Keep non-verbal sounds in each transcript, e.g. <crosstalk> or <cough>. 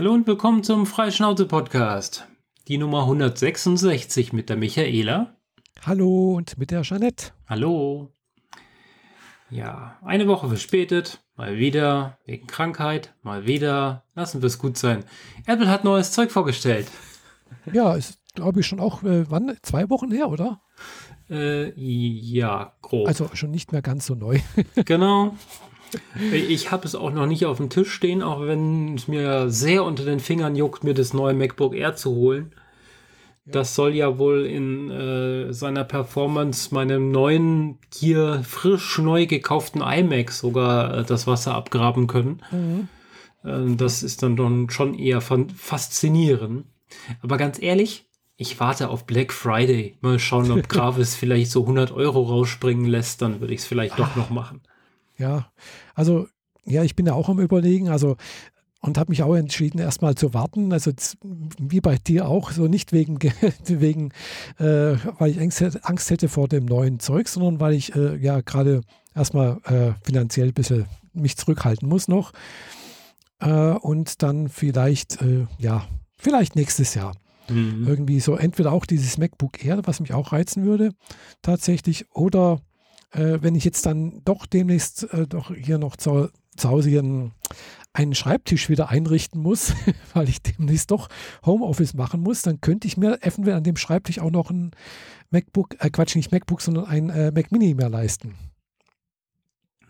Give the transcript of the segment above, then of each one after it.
Hallo und willkommen zum Freischnauze-Podcast. Die Nummer 166 mit der Michaela. Hallo und mit der Jeanette. Hallo. Ja, eine Woche verspätet, mal wieder, wegen Krankheit, mal wieder. Lassen wir es gut sein. Apple hat neues Zeug vorgestellt. <laughs> Ja, ist, glaube ich, schon auch, äh, wann? Zwei Wochen her, oder? Äh, ja, grob. Also schon nicht mehr ganz so neu. <laughs> genau. Ich habe es auch noch nicht auf dem Tisch stehen, auch wenn es mir sehr unter den Fingern juckt, mir das neue MacBook Air zu holen. Das soll ja wohl in äh, seiner Performance meinem neuen, hier frisch neu gekauften iMac sogar äh, das Wasser abgraben können. Mhm. Äh, das ist dann, dann schon eher faszinierend. Aber ganz ehrlich, ich warte auf Black Friday. Mal schauen, ob <laughs> Gravis vielleicht so 100 Euro rausspringen lässt, dann würde ich es vielleicht doch noch machen. Ja, also ja, ich bin ja auch am Überlegen. Also und habe mich auch entschieden, erstmal zu warten. Also wie bei dir auch, so nicht wegen, <laughs> wegen äh, weil ich Angst, Angst, hätte vor dem neuen Zeug, sondern weil ich äh, ja gerade erstmal äh, finanziell ein bisschen mich zurückhalten muss noch. Äh, und dann vielleicht, äh, ja, vielleicht nächstes Jahr. Mhm. Irgendwie so entweder auch dieses MacBook Air, was mich auch reizen würde, tatsächlich, oder äh, wenn ich jetzt dann doch demnächst doch hier noch zu, zu Hause hier ein einen Schreibtisch wieder einrichten muss, <laughs> weil ich demnächst doch Homeoffice machen muss, dann könnte ich mir eventuell an dem Schreibtisch auch noch ein MacBook, äh Quatsch, nicht MacBook, sondern ein äh, Mac Mini mehr leisten.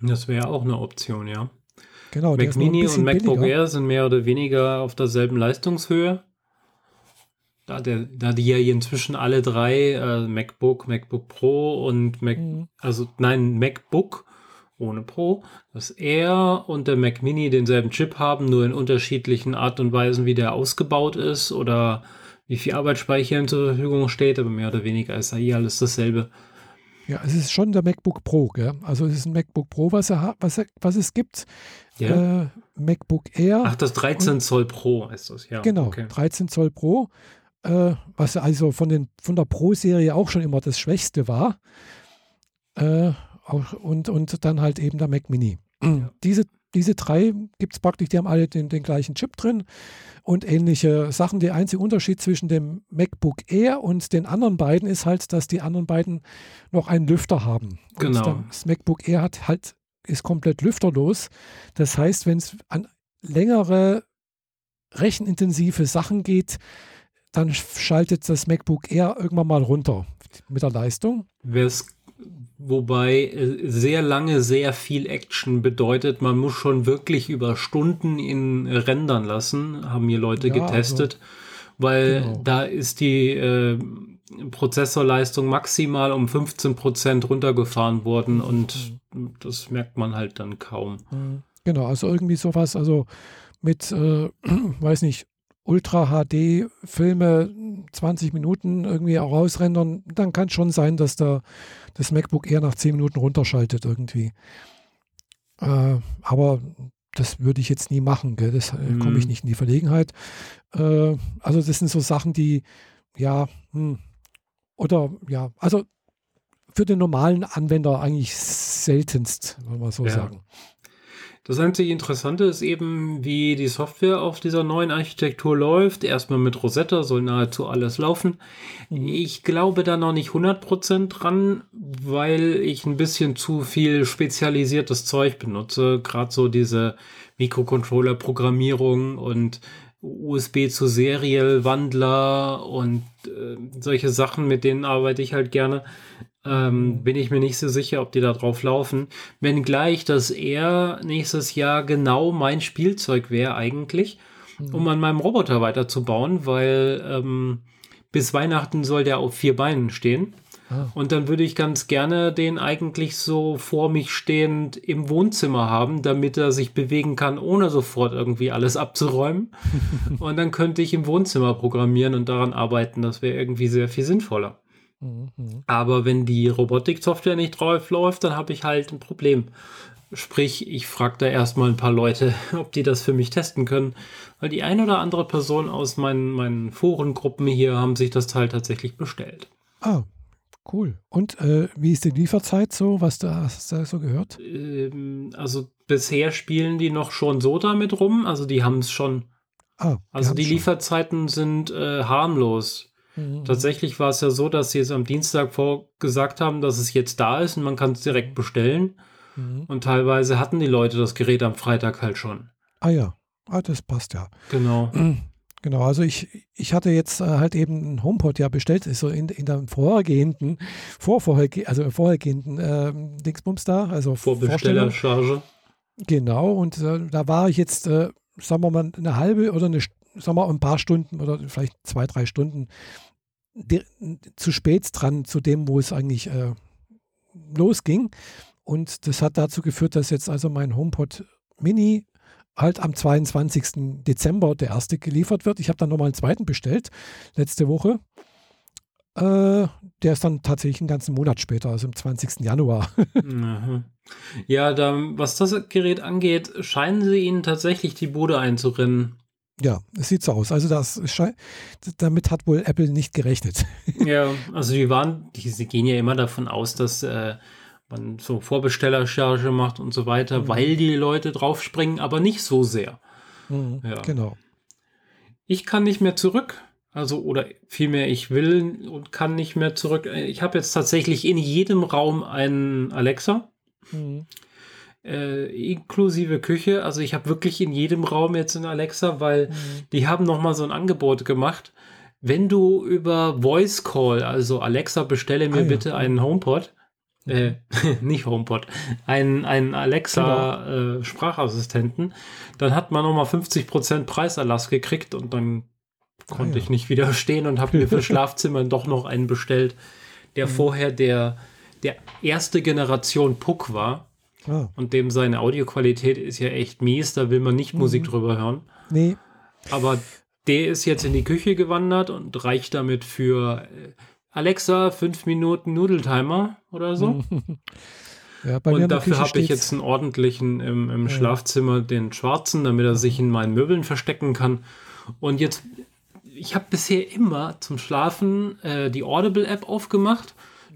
Das wäre auch eine Option, ja. Genau. Mac Mini und MacBook billiger. Air sind mehr oder weniger auf derselben Leistungshöhe. Da, der, da die ja inzwischen alle drei äh, MacBook, MacBook Pro und Mac, mhm. also nein, MacBook ohne Pro, dass er und der Mac Mini denselben Chip haben, nur in unterschiedlichen Art und Weisen, wie der ausgebaut ist oder wie viel Arbeitsspeicher ihm zur Verfügung steht, aber mehr oder weniger ist da hier alles dasselbe. Ja, es ist schon der MacBook Pro, gell? Also es ist ein MacBook Pro, was, er, was, er, was es gibt. Ja. Äh, MacBook Air. Ach, das 13 und, Zoll Pro ist das, ja. Genau, okay. 13 Zoll Pro, äh, was also von, den, von der Pro-Serie auch schon immer das Schwächste war. Äh, und, und dann halt eben der Mac Mini. Ja. <clears throat> Diese, diese drei gibt es praktisch, die haben alle den, den gleichen Chip drin und ähnliche Sachen. Der einzige Unterschied zwischen dem MacBook Air und den anderen beiden ist halt, dass die anderen beiden noch einen Lüfter haben. Genau. das MacBook Air hat halt, ist komplett lüfterlos. Das heißt, wenn es an längere rechenintensive Sachen geht, dann schaltet das MacBook Air irgendwann mal runter mit der Leistung. Wer es Wobei äh, sehr lange sehr viel Action bedeutet, man muss schon wirklich über Stunden in rendern lassen, haben hier Leute ja, getestet, also, weil genau. da ist die äh, Prozessorleistung maximal um 15 Prozent runtergefahren worden mhm. und das merkt man halt dann kaum. Mhm. Genau, also irgendwie sowas, also mit, äh, <clears throat> weiß nicht, Ultra HD Filme 20 Minuten irgendwie auch rausrendern, dann kann es schon sein, dass da das MacBook eher nach 10 Minuten runterschaltet irgendwie. Äh, aber das würde ich jetzt nie machen, gell? das äh, mhm. komme ich nicht in die Verlegenheit. Äh, also das sind so Sachen, die ja, hm, oder ja, also für den normalen Anwender eigentlich seltenst, wenn man so ja. sagen. Das einzige Interessante ist eben, wie die Software auf dieser neuen Architektur läuft. Erstmal mit Rosetta soll nahezu alles laufen. Mhm. Ich glaube da noch nicht 100% dran, weil ich ein bisschen zu viel spezialisiertes Zeug benutze. Gerade so diese Mikrocontroller-Programmierung und USB zu Serial-Wandler und äh, solche Sachen, mit denen arbeite ich halt gerne ähm, mhm. bin ich mir nicht so sicher, ob die da drauf laufen. Wenngleich, dass er nächstes Jahr genau mein Spielzeug wäre eigentlich, mhm. um an meinem Roboter weiterzubauen, weil ähm, bis Weihnachten soll der auf vier Beinen stehen. Ah. Und dann würde ich ganz gerne den eigentlich so vor mich stehend im Wohnzimmer haben, damit er sich bewegen kann, ohne sofort irgendwie alles abzuräumen. <laughs> und dann könnte ich im Wohnzimmer programmieren und daran arbeiten. Das wäre irgendwie sehr viel sinnvoller. Mhm. Aber wenn die Robotik-Software nicht drauf läuft, dann habe ich halt ein Problem. Sprich, ich frage da erstmal ein paar Leute, <laughs> ob die das für mich testen können. Weil die ein oder andere Person aus meinen, meinen Forengruppen hier haben sich das Teil tatsächlich bestellt. Ah, cool. Und äh, wie ist die Lieferzeit so? Was da, hast du da so gehört? Ähm, also bisher spielen die noch schon so damit rum. Also die haben es schon Ah, also die Lieferzeiten sind äh, harmlos. Mhm. Tatsächlich war es ja so, dass sie es am Dienstag vorgesagt haben, dass es jetzt da ist und man kann es direkt bestellen. Mhm. Und teilweise hatten die Leute das Gerät am Freitag halt schon. Ah ja, ah, das passt ja. Genau. <clears throat> Genau, also ich, ich hatte jetzt äh, halt eben einen HomePod ja bestellt, ist so in, in der vorhergehenden, vor, also vorhergehenden äh, Dingsbums da, also Vorbestellercharge. Genau, und äh, da war ich jetzt, äh, sagen wir mal, eine halbe oder eine, sagen wir mal, ein paar Stunden oder vielleicht zwei, drei Stunden zu spät dran zu dem, wo es eigentlich äh, losging. Und das hat dazu geführt, dass jetzt also mein HomePod Mini halt am 22. Dezember der erste geliefert wird. Ich habe dann nochmal einen zweiten bestellt, letzte Woche. Äh, der ist dann tatsächlich einen ganzen Monat später, also am 20. Januar. <laughs> ja, da, was das Gerät angeht, scheinen sie ihnen tatsächlich die Bude einzurennen. Ja, es sieht so aus. Also das damit hat wohl Apple nicht gerechnet. <laughs> ja, also die waren, die, sie gehen ja immer davon aus, dass äh, man so Vorbestellercharge macht und so weiter, mhm. weil die Leute draufspringen, aber nicht so sehr. Mhm, ja. Genau. Ich kann nicht mehr zurück. Also, oder vielmehr, ich will und kann nicht mehr zurück. Ich habe jetzt tatsächlich in jedem Raum einen Alexa. Mhm. Äh, inklusive Küche. Also ich habe wirklich in jedem Raum jetzt einen Alexa, weil mhm. die haben noch mal so ein Angebot gemacht. Wenn du über Voice Call, also Alexa, bestelle mir ah, bitte ja. einen HomePod, äh, <laughs> nicht HomePod, einen, einen Alexa genau. äh, Sprachassistenten, dann hat man nochmal 50% Preiserlass gekriegt und dann konnte ah, ja. ich nicht widerstehen und habe mir für <laughs> Schlafzimmer doch noch einen bestellt, der mhm. vorher der, der erste Generation Puck war. Ah. Und dem seine Audioqualität ist ja echt mies, da will man nicht mhm. Musik drüber hören. Nee. Aber der ist jetzt in die Küche gewandert und reicht damit für äh, Alexa, fünf Minuten Nudeltimer oder so. <laughs> Ja, und dafür habe ich jetzt einen ordentlichen im, im ja. Schlafzimmer, den schwarzen, damit er sich in meinen Möbeln verstecken kann. Und jetzt, ich habe bisher immer zum Schlafen äh, die Audible-App aufgemacht,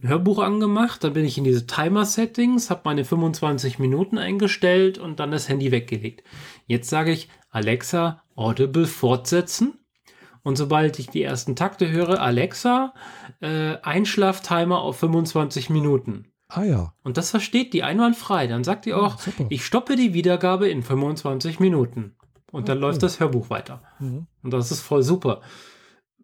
Hörbuch angemacht, dann bin ich in diese Timer-Settings, habe meine 25 Minuten eingestellt und dann das Handy weggelegt. Jetzt sage ich, Alexa, Audible fortsetzen und sobald ich die ersten Takte höre, Alexa, äh, Einschlaftimer auf 25 Minuten. Ah ja. Und das versteht die einwandfrei. Dann sagt die auch, ja, ich stoppe die Wiedergabe in 25 Minuten. Und dann ja, läuft cool. das Hörbuch weiter. Mhm. Und das ist voll super.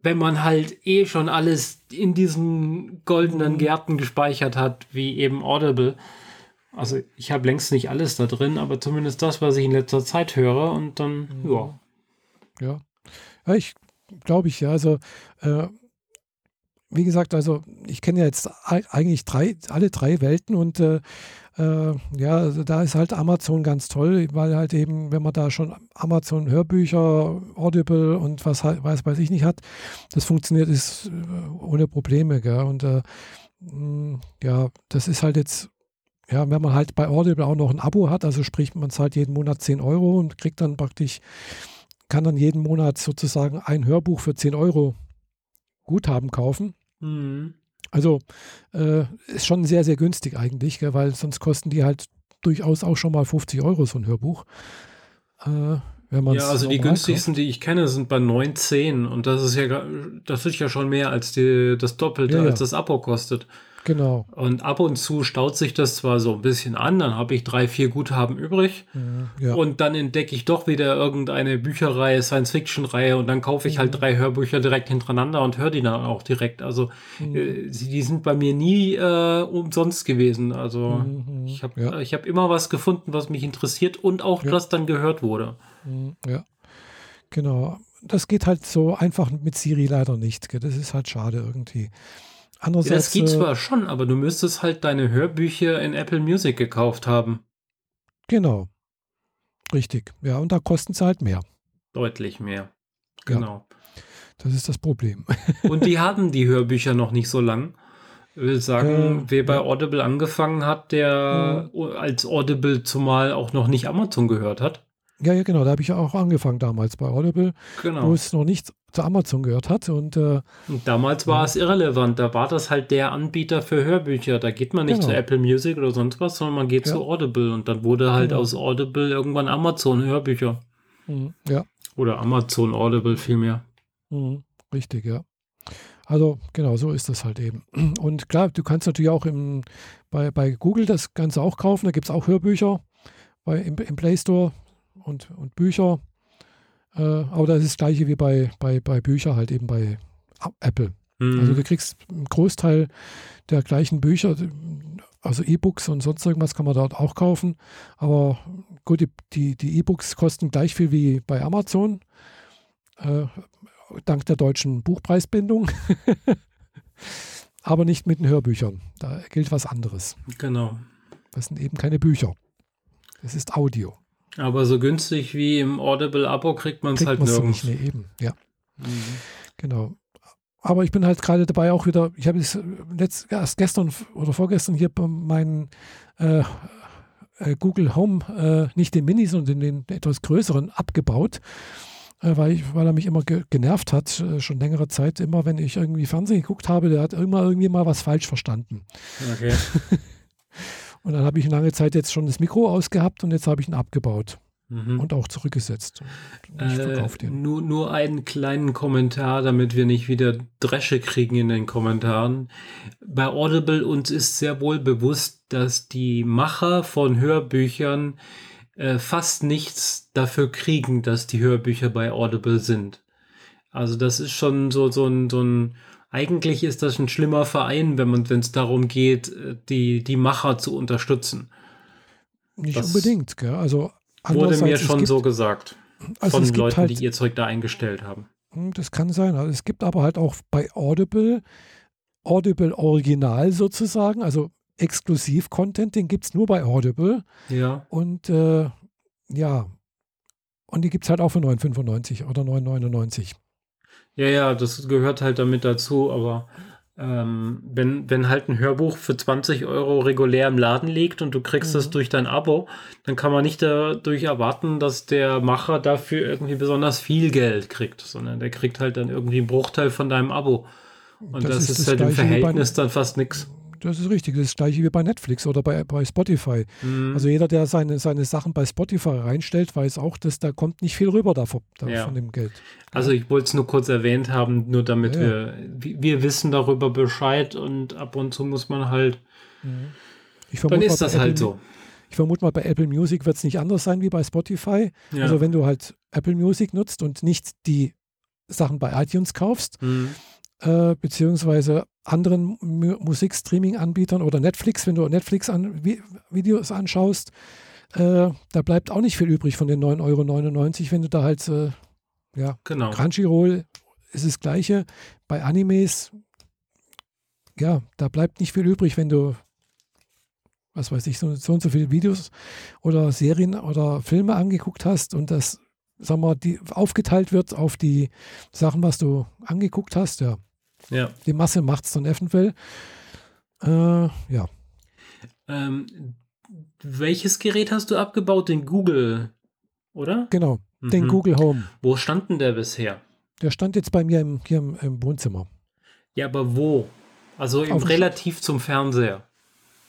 Wenn man halt eh schon alles in diesen goldenen mhm. Gärten gespeichert hat, wie eben Audible. Also ich habe längst nicht alles da drin, aber zumindest das, was ich in letzter Zeit höre. Und dann, mhm. ja. Ja. Ja, ich glaube ich, ja. Also, äh, wie gesagt, also ich kenne ja jetzt eigentlich drei, alle drei Welten und äh, äh, ja, also da ist halt Amazon ganz toll, weil halt eben, wenn man da schon Amazon Hörbücher, Audible und was weiß, weiß ich nicht hat, das funktioniert ist äh, ohne Probleme. Gell? Und äh, mh, ja, das ist halt jetzt ja, wenn man halt bei Audible auch noch ein Abo hat, also sprich, man zahlt jeden Monat 10 Euro und kriegt dann praktisch kann dann jeden Monat sozusagen ein Hörbuch für 10 Euro Guthaben kaufen. Mhm. Also äh, ist schon sehr, sehr günstig eigentlich, gell, weil sonst kosten die halt durchaus auch schon mal 50 Euro so ein Hörbuch. Äh, ja, also die günstigsten, die ich kenne, sind bei 9,10 und das ist ja, das ist ja schon mehr als die, das Doppelte, ja, ja. als das Abo kostet. Genau. Und ab und zu staut sich das zwar so ein bisschen an, dann habe ich drei, vier Guthaben übrig. Ja. Und dann entdecke ich doch wieder irgendeine Bücherreihe, Science-Fiction-Reihe und dann kaufe ich halt mhm. drei Hörbücher direkt hintereinander und höre die dann auch direkt. Also mhm. äh, die sind bei mir nie äh, umsonst gewesen. Also mhm. ich habe ja. hab immer was gefunden, was mich interessiert und auch ja. das dann gehört wurde. Mhm. Ja, genau. Das geht halt so einfach mit Siri leider nicht. Gell? Das ist halt schade irgendwie. Andererseits, ja, das geht zwar schon, aber du müsstest halt deine Hörbücher in Apple Music gekauft haben. Genau. Richtig. Ja, und da kosten sie halt mehr. Deutlich mehr. Genau. Ja, das ist das Problem. <laughs> und die haben die Hörbücher noch nicht so lang. Ich will sagen, äh, wer bei Audible angefangen hat, der äh, als Audible zumal auch noch nicht Amazon gehört hat. Ja, ja, genau. Da habe ich auch angefangen damals bei Audible, genau. wo es noch nicht zu Amazon gehört hat. Und, äh, und damals war ja. es irrelevant. Da war das halt der Anbieter für Hörbücher. Da geht man nicht genau. zu Apple Music oder sonst was, sondern man geht ja. zu Audible. Und dann wurde halt genau. aus Audible irgendwann Amazon Hörbücher. Mhm. Ja. Oder Amazon Audible vielmehr. Mhm, richtig, ja. Also genau, so ist das halt eben. <clears throat> Und klar, du kannst natürlich auch im, bei, bei Google das Ganze auch kaufen. Da gibt es auch Hörbücher bei, im, im Play Store und, und Bücher. Äh, aber das ist das gleiche wie bei, bei, bei Büchern halt eben bei Apple. Mhm. Also du kriegst einen Großteil der gleichen Bücher, also E-Books und sonst irgendwas kann man dort auch kaufen. Aber gut, die, die E-Books kosten gleich viel wie bei Amazon. Äh, dank der deutschen Buchpreisbindung. <laughs> Aber nicht mit den Hörbüchern. Da gilt was anderes. Genau. Das sind eben keine Bücher. Es ist Audio. Aber so günstig wie im Audible-Abo kriegt man es halt nirgends. Nicht, nee, eben, ja. Mhm. Genau. Aber ich bin halt gerade dabei auch wieder, ich habe es erst gestern oder vorgestern hier bei meinen äh, äh, Google Home, äh, nicht den Mini, sondern den etwas größeren abgebaut, äh, weil, ich, weil er mich immer ge genervt hat, äh, schon längere Zeit. Immer wenn ich irgendwie Fernsehen geguckt habe, der hat immer irgendwie mal was falsch verstanden. Okay. <laughs> Und dann habe ich lange Zeit jetzt schon das Mikro ausgehabt und jetzt habe ich ihn abgebaut. Mhm. Und auch zurückgesetzt. Äh, nur, nur einen kleinen Kommentar, damit wir nicht wieder Dresche kriegen in den Kommentaren. Bei Audible uns ist sehr wohl bewusst, dass die Macher von Hörbüchern äh, fast nichts dafür kriegen, dass die Hörbücher bei Audible sind. Also das ist schon so, so ein, so ein eigentlich ist das ein schlimmer Verein, wenn man, wenn es darum geht, äh, die, die Macher zu unterstützen. Nicht das unbedingt, gell? Also wurde mir schon gibt, so gesagt. Also von Leuten, halt, die ihr Zeug da eingestellt haben. Hm, das kann sein. Also es gibt aber halt auch bei Audible, Audible Original sozusagen, also Exklusiv-Content, den gibt es nur bei Audible. Ja. Und äh, ja, und die gibt es halt auch für 9,95 oder 9,99. Ja, ja, das gehört halt damit dazu, aber ähm, wenn, wenn halt ein Hörbuch für 20 Euro regulär im Laden liegt und du kriegst es mhm. durch dein Abo, dann kann man nicht dadurch erwarten, dass der Macher dafür irgendwie besonders viel Geld kriegt, sondern der kriegt halt dann irgendwie einen Bruchteil von deinem Abo. Und das, das ist, ist halt im Verhältnis dann fast nichts das ist richtig. Das ist das gleiche wie bei Netflix oder bei, bei Spotify. Mhm. Also jeder, der seine, seine Sachen bei Spotify reinstellt, weiß auch, dass da kommt nicht viel rüber davon, ja. von dem Geld. Also ich wollte es nur kurz erwähnt haben, nur damit ja, wir, wir wissen darüber Bescheid und ab und zu muss man halt. Mhm. dann ist das halt so. Ich vermute mal, bei Apple Music wird es nicht anders sein wie bei Spotify. Ja. Also wenn du halt Apple Music nutzt und nicht die Sachen bei iTunes kaufst, mhm. Äh, beziehungsweise anderen Musikstreaming-Anbietern oder Netflix, wenn du Netflix an, Videos anschaust, äh, da bleibt auch nicht viel übrig von den 9,99 Euro, wenn du da halt, äh, ja, genau. Crunchyroll ist das Gleiche. Bei Animes, ja, da bleibt nicht viel übrig, wenn du, was weiß ich, so, so und so viele Videos oder Serien oder Filme angeguckt hast und das, sagen wir, die aufgeteilt wird auf die Sachen, was du angeguckt hast, ja ja. Die Masse macht es dann eventuell. Äh, ja. Ähm, welches Gerät hast du abgebaut? Den Google, oder? Genau, mhm. den Google Home. Wo stand denn der bisher? Der stand jetzt bei mir im, hier im, im Wohnzimmer. Ja, aber wo? Also im relativ zum Fernseher.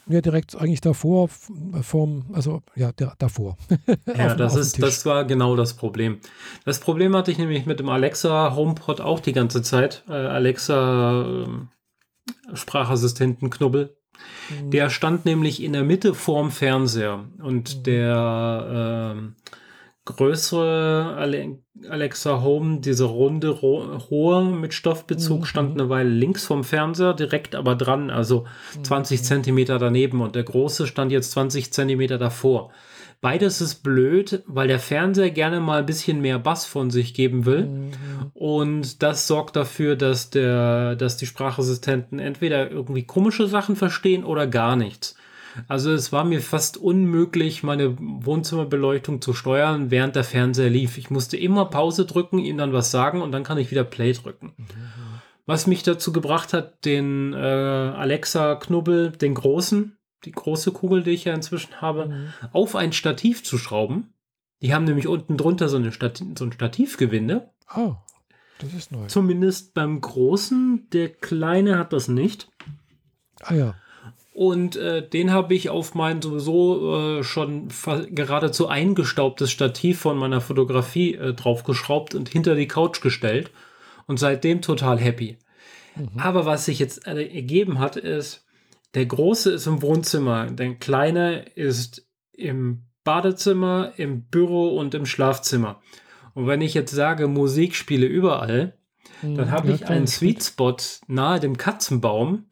Ja, direkt eigentlich davor, vom, also ja, der, davor. <laughs> ja, das ist, das war genau das Problem. Das Problem hatte ich nämlich mit dem Alexa HomePod auch die ganze Zeit. Äh, Alexa äh, Sprachassistenten Knubbel. Mhm. Der stand nämlich in der Mitte vorm Fernseher und mhm. der äh, größere Alexa Home, diese runde, hohe mit Stoffbezug, mhm. stand eine Weile links vom Fernseher, direkt aber dran, also 20 mhm. Zentimeter daneben und der große stand jetzt 20 Zentimeter davor. Beides ist blöd, weil der Fernseher gerne mal ein bisschen mehr Bass von sich geben will. Mhm. Und das sorgt dafür, dass, der, dass die Sprachassistenten entweder irgendwie komische Sachen verstehen oder gar nichts. Also es war mir fast unmöglich, meine Wohnzimmerbeleuchtung zu steuern, während der Fernseher lief. Ich musste immer Pause drücken, ihm dann was sagen und dann kann ich wieder Play drücken. Was mich dazu gebracht hat, den äh, Alexa-Knubbel, den großen, die große Kugel, die ich ja inzwischen habe, mhm. auf ein Stativ zu schrauben. Die haben nämlich unten drunter so, eine Stat so ein Stativgewinde. Oh, das ist neu. Zumindest beim großen. Der kleine hat das nicht. Ah ja. Und äh, den habe ich auf mein sowieso äh, schon geradezu eingestaubtes Stativ von meiner Fotografie äh, draufgeschraubt und hinter die Couch gestellt. Und seitdem total happy. Mhm. Aber was sich jetzt äh, ergeben hat, ist, der große ist im Wohnzimmer, der kleine ist im Badezimmer, im Büro und im Schlafzimmer. Und wenn ich jetzt sage, Musik spiele überall, mhm, dann habe ja, ich einen Sweet Spot nahe dem Katzenbaum,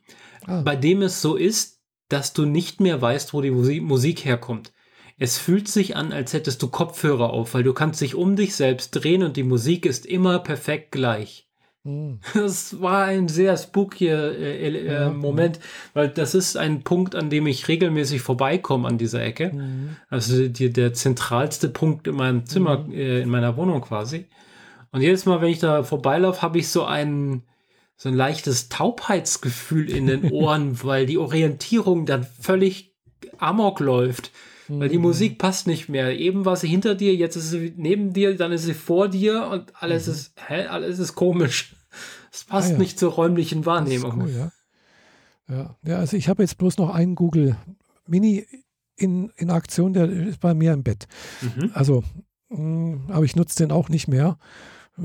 ah. bei dem es so ist, dass du nicht mehr weißt, wo die Musik herkommt. Es fühlt sich an, als hättest du Kopfhörer auf, weil du kannst dich um dich selbst drehen und die Musik ist immer perfekt gleich. Hm. <laughs> Das war ein sehr spooky äh, äh, ja, Moment, weil das ist ein Punkt, an dem ich regelmäßig vorbeikomme an dieser Ecke. Mhm. Also die, der zentralste Punkt in meinem Zimmer, mhm. äh, in meiner Wohnung quasi. Und jedes Mal, wenn ich da vorbeilaufe, habe ich so ein, so ein leichtes Taubheitsgefühl in den <laughs> Ohren, weil die Orientierung dann völlig amok läuft. Weil die mhm. Musik passt nicht mehr. Eben war sie hinter dir, jetzt ist sie neben dir, dann ist sie vor dir und alles mhm. ist, hä, alles ist komisch. Es passt ah, ja. nicht zur räumlichen Wahrnehmung. Cool, ja. Ja. ja, also ich habe jetzt bloß noch einen Google Mini in, in Aktion, der ist bei mir im Bett. Mhm. Also, mh, hm, aber ich nutze den auch nicht mehr.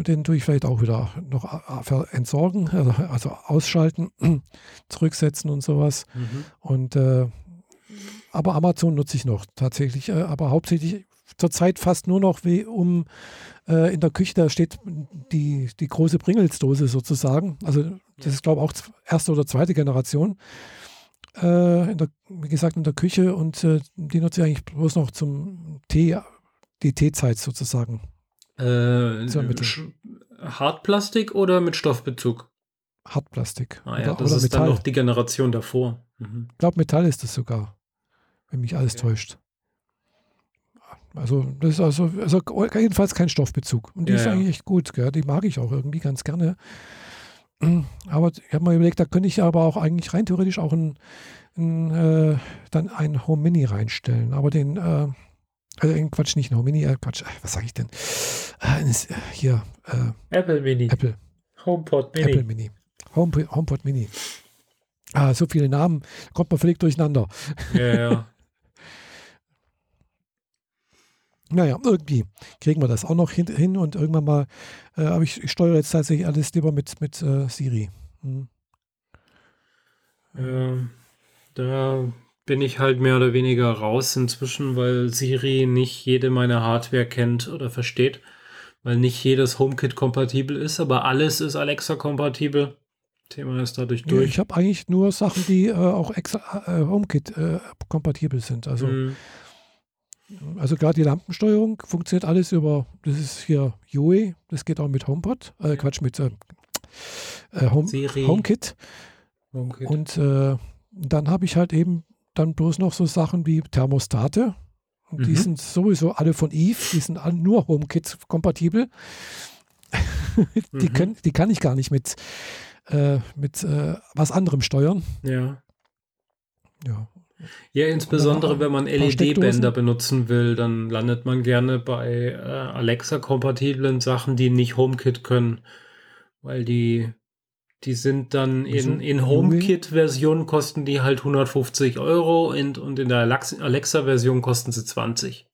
Den tue ich vielleicht auch wieder noch entsorgen, also, also ausschalten, <clears throat> zurücksetzen und sowas. Mhm. Und äh, aber Amazon nutze ich noch tatsächlich, äh, aber hauptsächlich zurzeit fast nur noch wie um äh, in der Küche, da steht die, die große Pringles-Dose sozusagen. Also das ist, glaube ich, auch erste oder zweite Generation. Äh, der, wie gesagt, in der Küche und äh, die nutze ich eigentlich bloß noch zum Tee, die Teezeit sozusagen. Äh, Hartplastik oder mit Stoffbezug? Hartplastik. Ah, ja, oder, das oder ist Metall. dann noch die Generation davor. Mhm. Ich glaube, Metall ist das sogar wenn mich alles okay. täuscht. Also, das ist also, also jedenfalls kein Stoffbezug. Und die ja, ist eigentlich echt gut, gell? die mag ich auch irgendwie ganz gerne. <clears throat> Aber ich habe mal überlegt, da könnte ich aber auch eigentlich rein theoretisch auch ein, ein äh, dann ein Home Mini reinstellen. Aber den, äh, also Quatsch, nicht Home Mini, äh, Quatsch, äh, was sage ich denn? Äh, hier. Äh, Apple Mini. Apple. HomePod Mini. Apple Mini. Home, HomePod Mini. Ah, so viele Namen, kommt man völlig durcheinander. Ja, ja. Naja, <laughs> irgendwie kriegen wir das auch noch hin, hin und irgendwann mal, äh, aber ich, ich, steuere jetzt tatsächlich alles lieber mit, mit äh, Siri. Hm. Äh, da bin ich halt mehr oder weniger raus inzwischen, weil Siri nicht jede meiner Hardware kennt oder versteht, weil nicht jedes HomeKit kompatibel ist, aber alles ist Alexa kompatibel. Thema ist dadurch durch. Ja, ich habe eigentlich nur Sachen, die äh, auch extra, äh, HomeKit äh, kompatibel sind. Also hm. Also gerade die Lampensteuerung funktioniert alles über, das ist hier Yui, das geht auch mit HomePod, äh, Quatsch, mit äh, äh Home, HomeKit. HomeKit. Und äh, dann habe ich halt eben dann bloß noch so Sachen wie Thermostate. Mhm. Die sind sowieso alle von Eve, die sind nur HomeKit kompatibel. <laughs> die, mhm. können, die kann ich gar nicht mit, äh, mit äh, was anderem steuern. Ja. Ja, ja, insbesondere wenn man LED-Bänder benutzen will, dann landet man gerne bei äh, Alexa-kompatiblen Sachen, die nicht HomeKit können. Weil die, die sind dann in, in HomeKit-Version kosten die halt 150 Euro und, und in der Alexa-Version kosten sie 20.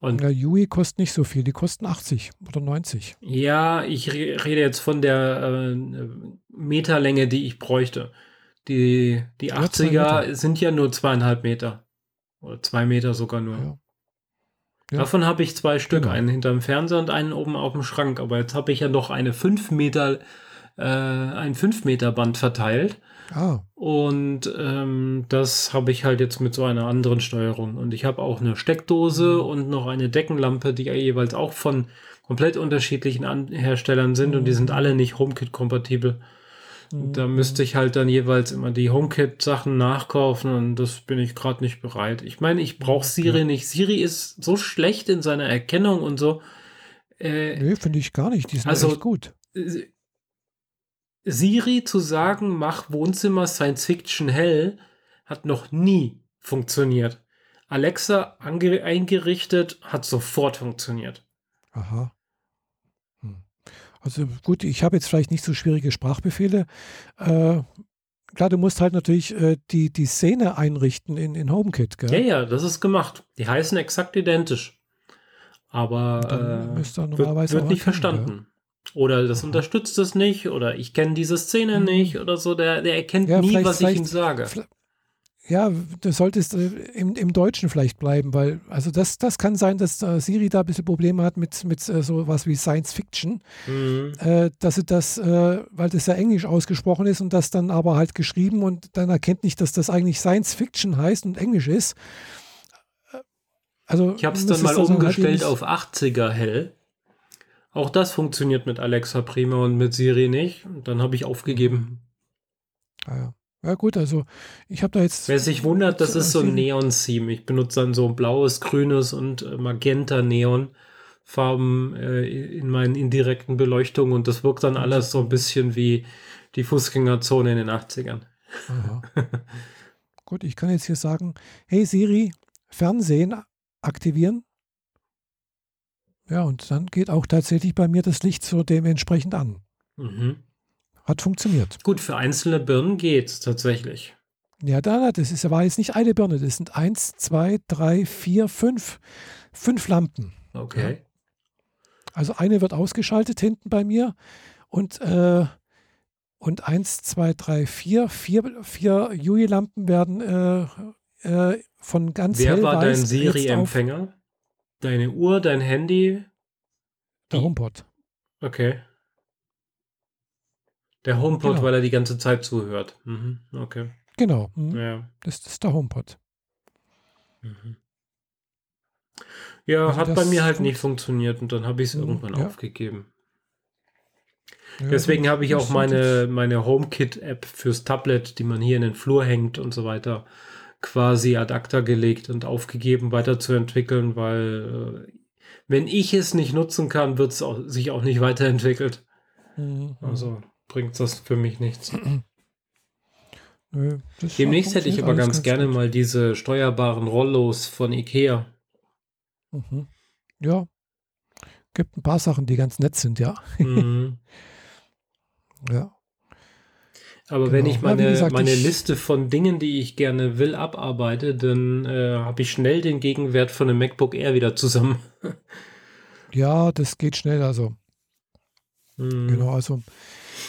Und ja, Yui kostet nicht so viel, die kosten 80 oder 90. Ja, ich rede jetzt von der äh, Meterlänge, die ich bräuchte. Die, die 80er sind ja nur zweieinhalb Meter. Oder zwei Meter sogar nur. Ja. Ja. Davon habe ich zwei Stück, genau. einen hinterm Fernseher und einen oben auf dem Schrank. Aber jetzt habe ich ja noch eine 5 Meter, äh, ein 5 Meter Band verteilt. Ah. Und ähm, das habe ich halt jetzt mit so einer anderen Steuerung. Und ich habe auch eine Steckdose mhm. und noch eine Deckenlampe, die jeweils auch von komplett unterschiedlichen An Herstellern sind und die sind mhm. alle nicht HomeKit-kompatibel. Da mhm. müsste ich halt dann jeweils immer die HomeKit-Sachen nachkaufen und das bin ich gerade nicht bereit. Ich meine, ich brauche Siri ja. nicht. Siri ist so schlecht in seiner Erkennung und so. Äh, nee, finde ich gar nicht. Die sind also, echt gut. Siri zu sagen, mach Wohnzimmer Science Fiction hell, hat noch nie funktioniert. Alexa eingerichtet, hat sofort funktioniert. Aha. Also gut, ich habe jetzt vielleicht nicht so schwierige Sprachbefehle. Äh, klar, du musst halt natürlich äh, die, die Szene einrichten in, in HomeKit, gell? Ja, ja, das ist gemacht. Die heißen exakt identisch. Aber Dann äh, wird, normalerweise wird nicht verstanden. Oder das unterstützt es nicht, oder ich kenne diese Szene Mhm. nicht, oder so. Der, der erkennt Ja, nie, was ich ihm sage. Ja, du solltest äh, im, im Deutschen vielleicht bleiben, weil, also das, das kann sein, dass äh, Siri da ein bisschen Probleme hat mit, mit äh, so was wie Science Fiction, Mhm. äh, dass sie das, äh, weil das ja Englisch ausgesprochen ist und das dann aber halt geschrieben und dann erkennt nicht, dass das eigentlich Science Fiction heißt und Englisch ist. Äh, Also Ich habe es dann mal halt umgestellt eben- auf 80er hell. Auch das funktioniert mit Alexa prima und mit Siri nicht. Und dann habe ich aufgegeben. Ah, ja. ja gut, also ich habe da jetzt Wer sich wundert, das ist so ein Siri- Neon-Theme. Ich benutze dann so blaues, grünes und äh, Magenta-Neon-Farben äh, in meinen indirekten Beleuchtungen und das wirkt dann alles so ein bisschen wie die Fußgängerzone in den 80ern. Aha. <laughs> Gut, ich kann jetzt hier sagen, hey Siri, Fernsehen aktivieren. Ja, und dann geht auch tatsächlich bei mir das Licht so dementsprechend an. Mhm. Hat funktioniert. Gut, für einzelne Birnen geht's tatsächlich. Ja, da, das ist, war jetzt nicht eine Birne, das sind eins, zwei, drei, vier, fünf, fünf Lampen. Okay. Also eine wird ausgeschaltet hinten bei mir und, äh, und eins, zwei, drei, vier, vier, vier Yui-Lampen werden äh, äh, von ganz Wer war dein Siri-Empfänger? Deine Uhr, dein Handy? der HomePod. Okay. Der HomePod, Genau. weil er die ganze Zeit zuhört. Mhm. Okay. Genau, mhm. Ja. das, das ist der HomePod. Mhm. Ja, Also hat bei mir halt funkt- nicht funktioniert und dann habe ich es Mhm, irgendwann ja. aufgegeben. Ja, Deswegen habe ich auch meine, meine HomeKit-App fürs Tablet, die man hier in den Flur hängt und so weiter, quasi ad acta gelegt und aufgegeben, weiterzuentwickeln, weil äh, wenn ich es nicht nutzen kann, wird es sich auch nicht weiterentwickelt. Mhm, Also bringt das für mich nichts. <clears throat> nö, Demnächst hätte ich aber alles ganz, gerne gut. mal diese steuerbaren Rollos von Ikea. Mhm. Ja, gibt ein paar Sachen, die ganz nett sind, ja. Mhm. <laughs> ja. Aber wenn Genau. ich Ja, wie meine, gesagt, meine ich- Liste von Dingen, die ich gerne will, abarbeite, dann äh, habe ich schnell den Gegenwert von einem MacBook Air wieder zusammen. <laughs> ja, das geht schnell. Also, Mhm. genau, also,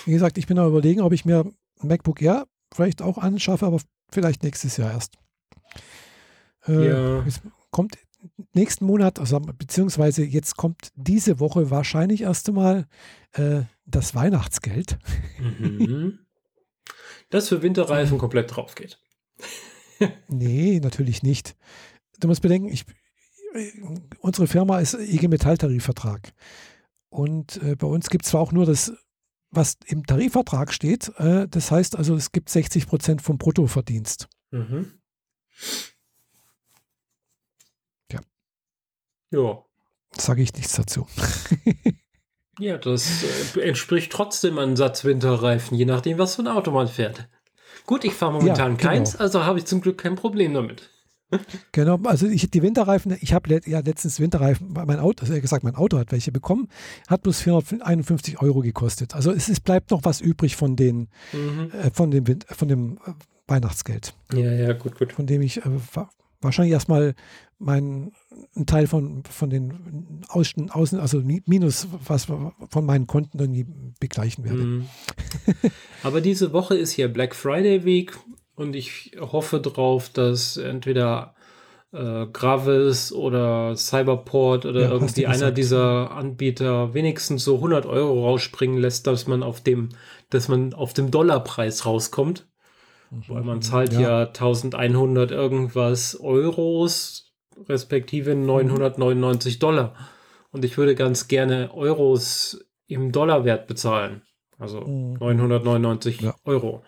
wie gesagt, ich bin am überlegen, ob ich mir ein MacBook Air vielleicht auch anschaffe, aber vielleicht nächstes Jahr erst. Äh, Ja. Es kommt nächsten Monat, also beziehungsweise jetzt kommt diese Woche wahrscheinlich erst einmal äh, das Weihnachtsgeld. Mhm. <laughs> Das für Winterreifen komplett drauf geht. Nee, natürlich nicht. Du musst bedenken, ich, unsere Firma ist IG Metall-Tarifvertrag. Und äh, bei uns gibt es zwar auch nur das, was im Tarifvertrag steht, äh, das heißt also, es gibt 60 Prozent vom Bruttoverdienst. Mhm. Ja. Ja. Sage ich nichts dazu. <laughs> Ja, das äh, entspricht trotzdem einem Satz Winterreifen, je nachdem, was für ein Auto man fährt. Gut, ich fahre momentan Ja, genau. keins, also habe ich zum Glück kein Problem damit. <laughs> Genau, also ich, die Winterreifen, ich habe let, ja letztens Winterreifen, mein Auto, also gesagt, mein Auto hat welche bekommen, hat bloß 451 Euro gekostet. Also es ist, bleibt noch was übrig von, den, Mhm. äh, von dem, von dem äh, Weihnachtsgeld. Ja, ja, gut, gut. von dem ich äh, wahrscheinlich erstmal meinen einen Teil von, von den Außen, Außen, also Mi- Minus, was von meinen Konten irgendwie begleichen werde. Mhm. <laughs> Aber diese Woche ist hier Black Friday Week und ich hoffe drauf, dass entweder äh, Gravis oder Cyberport oder Ja, irgendwie einer dieser Anbieter wenigstens so 100 Euro rausspringen lässt, dass man auf dem, dass man auf dem Dollarpreis rauskommt. Weil man zahlt ja, 1100 irgendwas Euros, respektive 999 Dollar. Und ich würde ganz gerne Euros im Dollarwert bezahlen. Also Mhm. 999 Ja. Euro.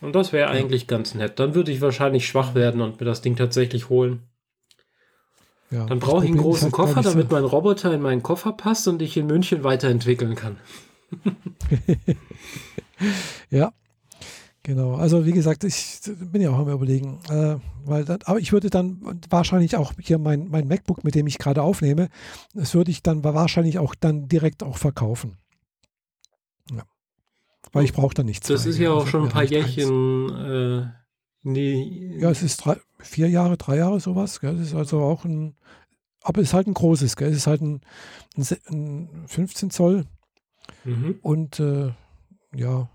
Und das wäre eigentlich ganz nett. Dann würde ich wahrscheinlich schwach werden und mir das Ding tatsächlich holen. Ja, Dann brauche ich einen großen halt, Koffer, damit mein Roboter in meinen Koffer passt und ich in München weiterentwickeln kann. <laughs> Ja, genau. Also wie gesagt, ich bin ja auch am überlegen, äh, weil dann, aber ich würde dann wahrscheinlich auch hier mein, mein MacBook, mit dem ich gerade aufnehme, das würde ich dann wahrscheinlich auch dann direkt auch verkaufen. Ja. Weil ich brauche da nichts. Das ist ja auch also, schon ein paar Jährchen. Äh, nee. Ja, es ist drei, vier Jahre, drei Jahre sowas. Gell? Das ist also auch ein, aber es ist halt ein großes. Gell? Es ist halt ein, ein, ein 15 Zoll. Mhm. Und äh, ja.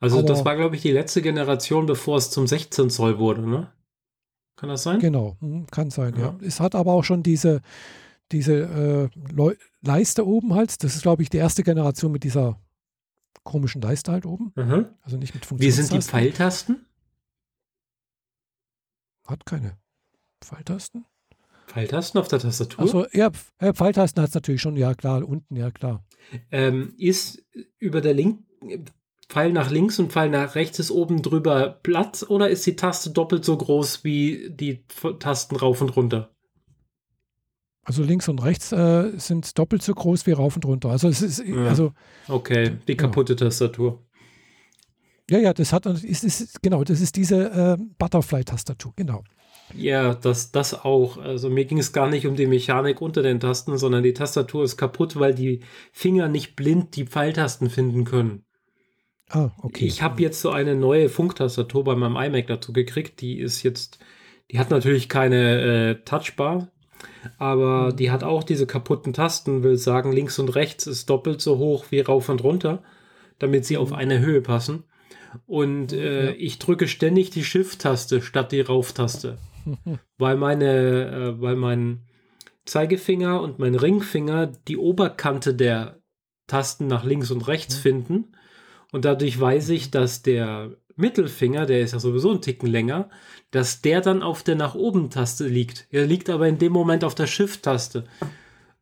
Also aber, das war, glaube ich, die letzte Generation, bevor es zum 16 Zoll wurde, ne? Kann das sein? Genau, hm, kann sein, ja. ja. Es hat aber auch schon diese, diese äh, Leiste oben halt. Das ist, glaube ich, die erste Generation mit dieser komischen Leiste halt oben. Mhm. Also nicht mit Funktionstasten. Wie sind die Pfeiltasten? Hat keine Pfeiltasten. Pfeiltasten auf der Tastatur? Also ja, Pfeiltasten hat es natürlich schon, ja klar, unten, ja klar. Ähm, ist über der Link Pfeil nach links und Pfeil nach rechts ist oben drüber Platz oder ist die Taste doppelt so groß wie die Tasten rauf und runter? Also links und rechts äh, sind doppelt so groß wie rauf und runter. Also es ist ja. also okay, die kaputte ja. Tastatur. Ja, ja, das hat ist, ist genau, das ist diese äh, Butterfly-Tastatur, genau. Ja, das, das auch. Also mir ging es gar nicht um die Mechanik unter den Tasten, sondern die Tastatur ist kaputt, weil die Finger nicht blind die Pfeiltasten finden können. Ah, okay. Ich habe jetzt so eine neue Funktastatur bei meinem iMac dazu gekriegt. Die ist jetzt, die hat natürlich keine äh, Touchbar, aber mhm. die hat auch diese kaputten Tasten, will sagen, links und rechts ist doppelt so hoch wie rauf und runter, damit sie mhm. auf eine Höhe passen. Und äh, ja. ich drücke ständig die Shift-Taste statt die Rauf-Taste, <laughs> weil meine, äh, weil mein Zeigefinger und mein Ringfinger die Oberkante der Tasten nach links und rechts mhm. finden und dadurch weiß ich, dass der Mittelfinger, der ist ja sowieso ein Ticken länger, dass der dann auf der nach oben Taste liegt. Er liegt aber in dem Moment auf der Shift-Taste.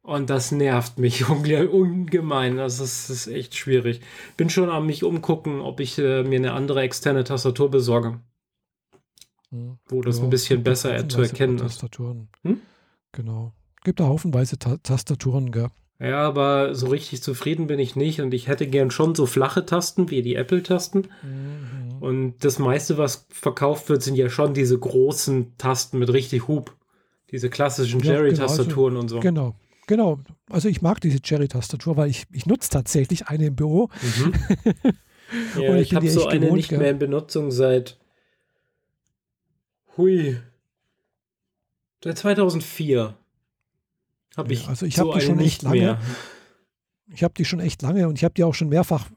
Und das nervt mich <laughs> ungemein. Das ist, das ist, echt schwierig. Bin schon am mich umgucken, ob ich äh, mir eine andere externe Tastatur besorge. Hm. Wo das ja, ein bisschen besser zu erkennen ist. Tastaturen. Hm? Genau. Gibt da haufenweise Ta Tastaturen, gell? Ja, aber so richtig zufrieden bin ich nicht und ich hätte gern schon so flache Tasten wie die Apple-Tasten. Mhm. Und das meiste, was verkauft wird, sind ja schon diese großen Tasten mit richtig Hub. Diese klassischen ja, Jerry-Tastaturen genau, und so. Genau, genau. Also ich mag diese Jerry-Tastatur, weil ich, ich nutze tatsächlich eine im Büro. Mhm. <laughs> ja, ich, ich habe so eine gewohnt, nicht mehr in Benutzung seit Hui. Seit 2004. Habe ich. Also ich so habe die schon echt lange. Mehr. Ich habe die schon echt lange und ich habe die auch schon mehrfach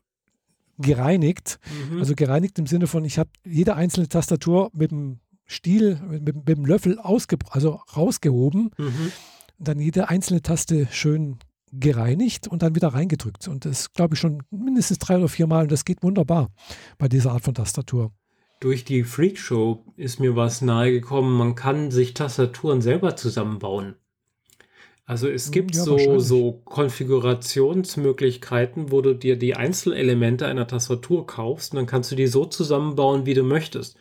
gereinigt. Mhm. Also gereinigt im Sinne von, ich habe jede einzelne Tastatur mit dem Stiel, mit, mit dem Löffel ausge, also rausgehoben. Mhm. Dann jede einzelne Taste schön gereinigt und dann wieder reingedrückt. Und das glaube ich schon mindestens drei oder vier Mal und das geht wunderbar bei dieser Art von Tastatur. Durch die Freakshow ist mir was nahegekommen, man kann sich Tastaturen selber zusammenbauen. Also es hm, gibt ja, so, so Konfigurationsmöglichkeiten, wo du dir die Einzelelemente einer Tastatur kaufst und dann kannst du die so zusammenbauen, wie du möchtest.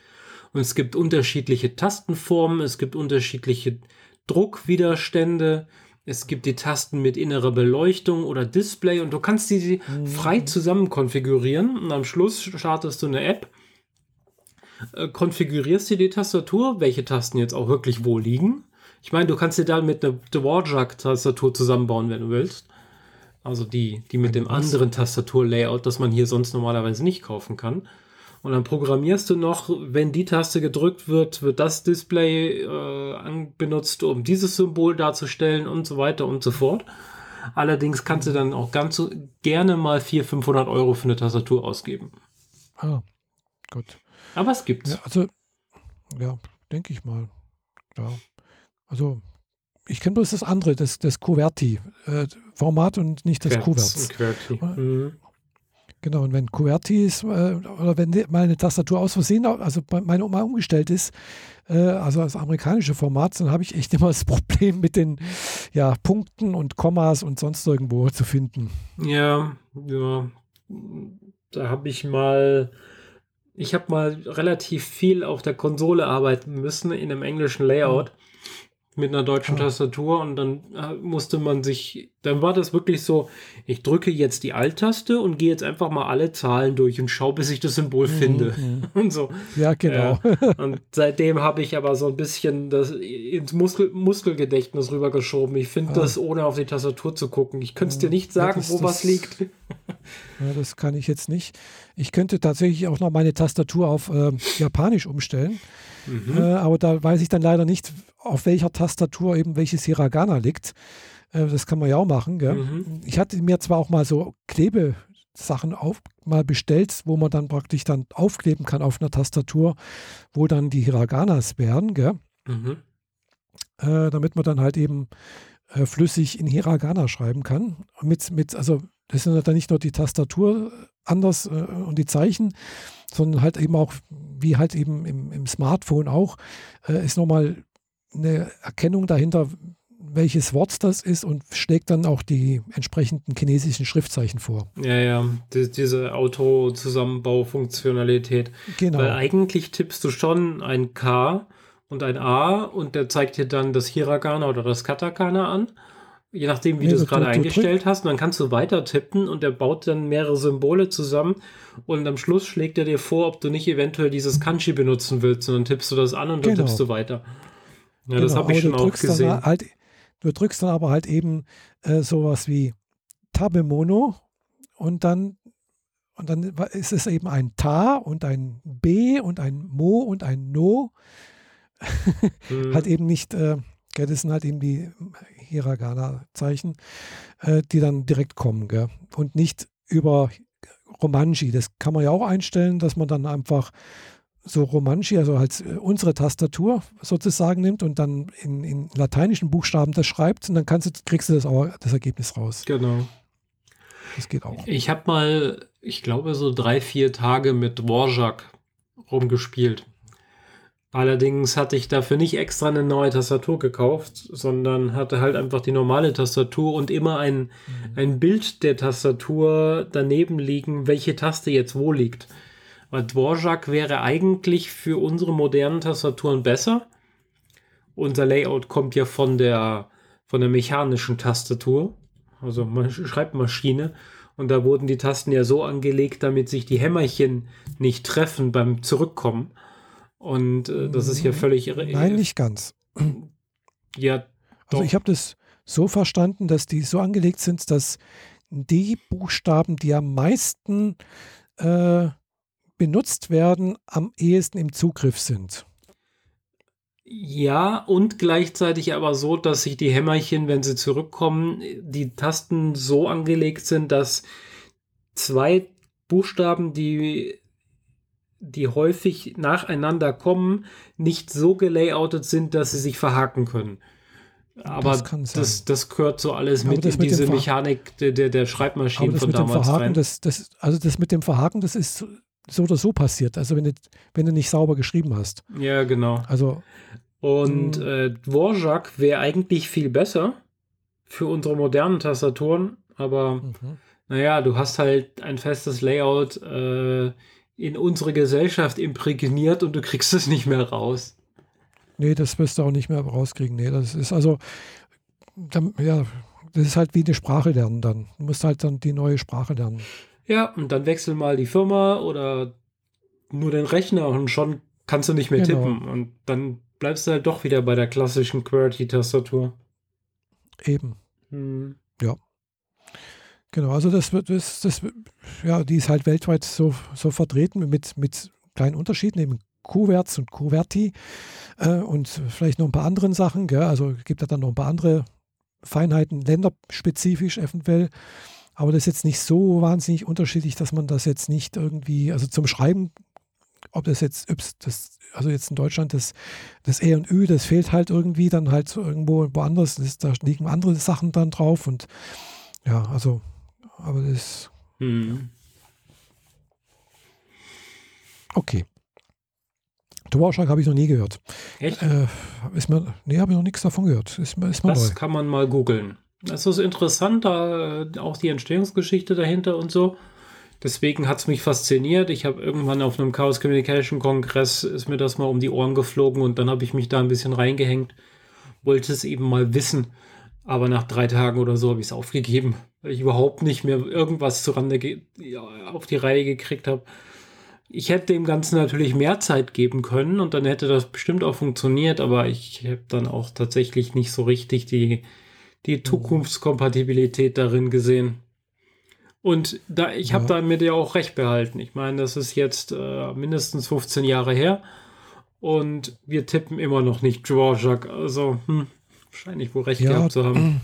Und es gibt unterschiedliche Tastenformen, es gibt unterschiedliche Druckwiderstände, es gibt die Tasten mit innerer Beleuchtung oder Display und du kannst die mhm. frei zusammen konfigurieren und am Schluss startest du eine App, äh, konfigurierst dir die Tastatur, welche Tasten jetzt auch wirklich wo liegen ich meine, du kannst dir dann mit einer Dvorak-Tastatur zusammenbauen, wenn du willst. Also die, die mit dem anderen Tastatur-Layout, das man hier sonst normalerweise nicht kaufen kann. Und dann programmierst du noch, wenn die Taste gedrückt wird, wird das Display äh, benutzt, um dieses Symbol darzustellen und so weiter und so fort. Allerdings kannst du dann auch ganz so gerne mal 400, 500 Euro für eine Tastatur ausgeben. Ah, gut. Aber es gibt's. Ja, also, ja, denke ich mal. Ja. Also ich kenne bloß das andere, das, das QWERTY-Format äh, und nicht das QWERTZ. Mhm. Genau, und wenn QWERTY ist, äh, oder wenn meine Tastatur aus Versehen, also meine Oma umgestellt ist, äh, also das amerikanische Format, dann habe ich echt <laughs> immer das Problem mit den ja, Punkten und Kommas und sonst irgendwo zu finden. Ja, ja. Da habe ich mal, ich habe mal relativ viel auf der Konsole arbeiten müssen in einem englischen Layout. Mhm mit einer deutschen ah. Tastatur und dann äh, musste man sich, dann war das wirklich so, ich drücke jetzt die Alt-Taste und gehe jetzt einfach mal alle Zahlen durch und schaue, bis ich das Symbol mhm, finde. Mhm. <laughs> und so. Ja, genau. Ja. Und seitdem habe ich aber so ein bisschen das ins Muskel, Muskelgedächtnis rübergeschoben. Ich finde ah. das, ohne auf die Tastatur zu gucken. Ich könnte es dir nicht sagen, wo was liegt. <laughs> Ja, das kann ich jetzt nicht. Ich könnte tatsächlich auch noch meine Tastatur auf äh, Japanisch umstellen. Mhm. Äh, aber da weiß ich dann leider nicht, auf welcher Tastatur eben welches Hiragana liegt. Äh, das kann man ja auch machen. Mhm. Ich hatte mir zwar auch mal so Klebesachen auf, mal bestellt, wo man dann praktisch dann aufkleben kann auf einer Tastatur, wo dann die Hiraganas wären, mhm. äh, damit man dann halt eben äh, flüssig in Hiragana schreiben kann. Mit, mit, also das ist dann nicht nur die Tastatur anders äh, und die Zeichen, sondern halt eben auch, wie halt eben im, im Smartphone auch, äh, ist nochmal eine Erkennung dahinter, welches Wort das ist und schlägt dann auch die entsprechenden chinesischen Schriftzeichen vor. Ja, ja, die, diese Auto-Zusammenbaufunktionalität. Genau. Weil eigentlich tippst du schon ein K und ein A und der zeigt dir dann das Hiragana oder das Katakana an. Je nachdem, wie nee, du es gerade eingestellt hast. Und dann kannst du weiter tippen und der baut dann mehrere Symbole zusammen. Und am Schluss schlägt er dir vor, ob du nicht eventuell dieses Kanji benutzen willst. Und dann tippst du das an und dann genau. tippst du weiter. Ja, genau, das habe ich schon auch gesehen. Halt, du drückst dann aber halt eben äh, sowas wie Tabemono und dann und dann ist es eben ein Ta und ein B und ein Mo und ein No. <laughs> mhm. Halt eben nicht, äh, das sind halt eben die Hiragana-Zeichen, äh, die dann direkt kommen. Gell? Und nicht über Romanji. Das kann man ja auch einstellen, dass man dann einfach so Romanji, also als äh, unsere Tastatur sozusagen nimmt und dann in, in lateinischen Buchstaben das schreibt und dann kannst du, kriegst du das, auch, das Ergebnis raus. Genau. Das geht auch. Ich habe mal, ich glaube, so drei, vier Tage mit Dvorak rumgespielt. Allerdings hatte ich dafür nicht extra eine neue Tastatur gekauft, sondern hatte halt einfach die normale Tastatur und immer ein, mhm. ein Bild der Tastatur daneben liegen, welche Taste jetzt wo liegt. Weil Dvorak wäre eigentlich für unsere modernen Tastaturen besser. Unser Layout kommt ja von der, von der mechanischen Tastatur, also Schreibmaschine. Und da wurden die Tasten ja so angelegt, damit sich die Hämmerchen nicht treffen beim Zurückkommen. Und äh, das ist ja völlig irre. Nein, nicht ganz. <clears throat> Ja. Doch. Also ich habe das so verstanden, dass die so angelegt sind, dass die Buchstaben, die am meisten äh, benutzt werden, am ehesten im Zugriff sind. Ja, und gleichzeitig aber so, dass sich die Hämmerchen, wenn sie zurückkommen, die Tasten so angelegt sind, dass zwei Buchstaben, die die häufig nacheinander kommen, nicht so gelayoutet sind, dass sie sich verhaken können. Aber das, das, das, gehört so alles mit in diese Mechanik der, der, der Schreibmaschinen von damals Verhaken, rein. Das, das, also das mit dem Verhaken, das ist so oder so passiert. Also wenn du, wenn du nicht sauber geschrieben hast. Ja, genau. Also und äh, Dvorak wäre eigentlich viel besser für unsere modernen Tastaturen, aber mhm. naja, du hast halt ein festes Layout. Äh, in unsere Gesellschaft imprägniert und du kriegst es nicht mehr raus. Nee, das wirst du auch nicht mehr rauskriegen. Nee, das ist also, dann, ja, das ist halt wie eine Sprache lernen dann. Du musst halt dann die neue Sprache lernen. Ja, und dann wechsel mal die Firma oder nur den Rechner und schon kannst du nicht mehr genau. tippen. Und dann bleibst du halt doch wieder bei der klassischen QWERTY-Tastatur. Eben. Hm. Ja. Genau, also das wird, das, das, ja, die ist halt weltweit so, so vertreten mit, mit kleinen Unterschieden, eben Kuverts und Kuverti äh, und vielleicht noch ein paar anderen Sachen. Gell? Also gibt es dann noch ein paar andere Feinheiten, länderspezifisch eventuell. Aber das ist jetzt nicht so wahnsinnig unterschiedlich, dass man das jetzt nicht irgendwie, also zum Schreiben, ob das jetzt, das, also jetzt in Deutschland das, das E und Ü, das fehlt halt irgendwie dann halt irgendwo woanders, das, da liegen andere Sachen dann drauf und ja, also aber das. Mhm. Okay. Dvorak habe ich noch nie gehört. Echt? Äh, ist mir, nee, habe ich noch nichts davon gehört. Ist, ist mal das neu. kann man mal googeln. Das ist interessant, da äh, auch die Entstehungsgeschichte dahinter und so. Deswegen hat es mich fasziniert. Ich habe irgendwann auf einem Chaos Communication Kongress ist mir das mal um die Ohren geflogen und dann habe ich mich da ein bisschen reingehängt. Wollte es eben mal wissen. Aber nach drei Tagen oder so habe ich es aufgegeben weil ich überhaupt nicht mehr irgendwas zurande auf die Reihe gekriegt habe. Ich hätte dem Ganzen natürlich mehr Zeit geben können und dann hätte das bestimmt auch funktioniert, aber ich habe dann auch tatsächlich nicht so richtig die, die mhm. Zukunftskompatibilität darin gesehen. Und da, ich habe da mit dir auch recht behalten. Ich meine, das ist jetzt äh, mindestens 15 Jahre her und wir tippen immer noch nicht Dvorak. Also, hm, wahrscheinlich wohl recht ja, gehabt zu haben.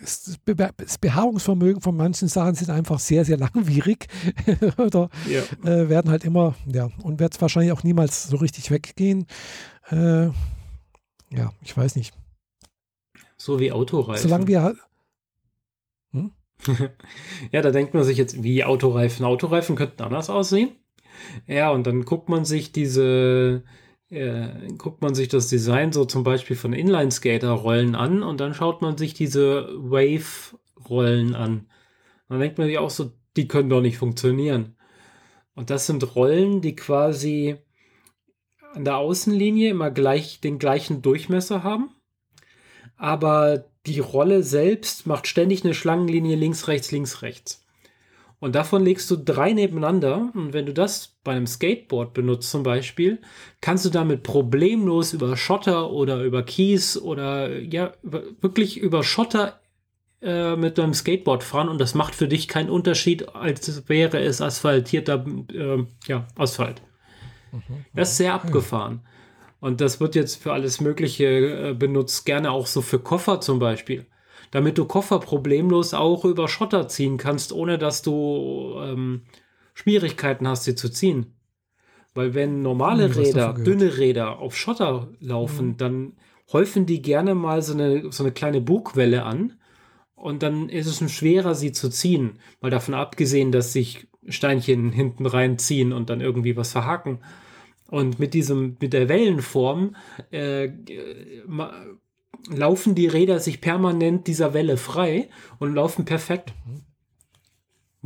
Das Beharrungsvermögen von manchen Sachen sind einfach sehr, sehr langwierig <laughs> oder ja. äh, werden halt immer, ja, und wird wahrscheinlich auch niemals so richtig weggehen. Äh, ja, ich weiß nicht. So wie Autoreifen. Solange wir halt. Hm? <laughs> ja, da denkt man sich jetzt, wie Autoreifen. Autoreifen könnten anders aussehen. Ja, und dann guckt man sich diese, äh, guckt man sich das Design so zum Beispiel von Inline-Skater-Rollen an und dann schaut man sich diese Wave-Rollen an. Dann denkt man sich auch so, die können doch nicht funktionieren. Und das sind Rollen, die quasi an der Außenlinie immer gleich den gleichen Durchmesser haben aber die Rolle selbst macht ständig eine Schlangenlinie links, rechts, links, rechts. Und davon legst du drei nebeneinander. Und wenn du das bei einem Skateboard benutzt zum Beispiel, kannst du damit problemlos über Schotter oder über Kies oder ja, wirklich über Schotter äh, mit deinem Skateboard fahren. Und das macht für dich keinen Unterschied, als wäre es asphaltierter äh, ja, Asphalt. Mhm, das ist sehr abgefahren. Und das wird jetzt für alles Mögliche äh, benutzt, gerne auch so für Koffer zum Beispiel. Damit du Koffer problemlos auch über Schotter ziehen kannst, ohne dass du ähm, Schwierigkeiten hast, sie zu ziehen. Weil wenn normale hm, Räder, dünne Räder auf Schotter laufen, mhm. dann häufen die gerne mal so eine, so eine kleine Bugwelle an. Und dann ist es schon schwerer, sie zu ziehen. Mal davon abgesehen, dass sich Steinchen hinten reinziehen und dann irgendwie was verhaken. Und mit diesem, mit der Wellenform äh, laufen die Räder sich permanent dieser Welle frei und laufen perfekt.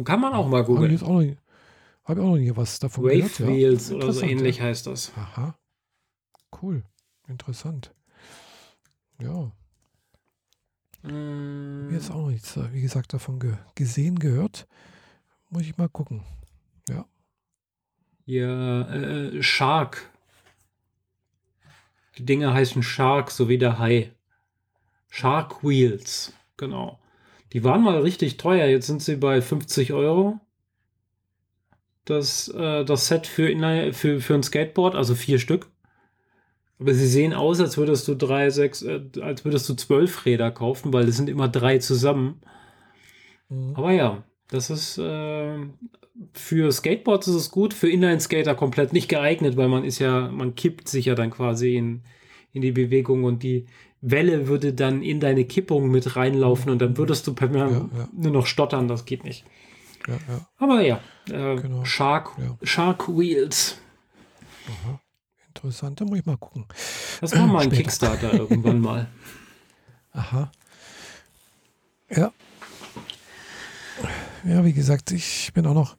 Kann man auch mal googeln. Habe ich auch noch nie was davon Wave gehört. Wave Wheels ja. oder so ähnlich heißt das. Aha. Cool. Interessant. Ja. Mm. Mir ist auch noch nichts, wie gesagt, davon ge gesehen, gehört. Muss ich mal gucken. Ja. Ja, äh, Shark. Die Dinger heißen Shark, so wie der Hai. Shark Wheels, genau. Die waren mal richtig teuer, jetzt sind sie bei 50 Euro. Das, äh, das Set für, für, für ein Skateboard, also vier Stück. Aber sie sehen aus, als würdest du drei, sechs, äh, als würdest du zwölf Räder kaufen, weil es sind immer drei zusammen. Mhm. Aber ja, das ist äh, für Skateboards ist es gut, für Inline-Skater komplett nicht geeignet, weil man ist ja, man kippt sich ja dann quasi in, in die Bewegung und die Welle würde dann in deine Kippung mit reinlaufen und dann würdest du per ja, nur noch stottern, das geht nicht. Aber ja, äh, genau. Shark, Shark Wheels. Aha. Interessant, da muss ich mal gucken. Das war mal ein <clears throat> Kickstarter irgendwann mal. Aha. Ja, ja, wie gesagt, ich bin auch noch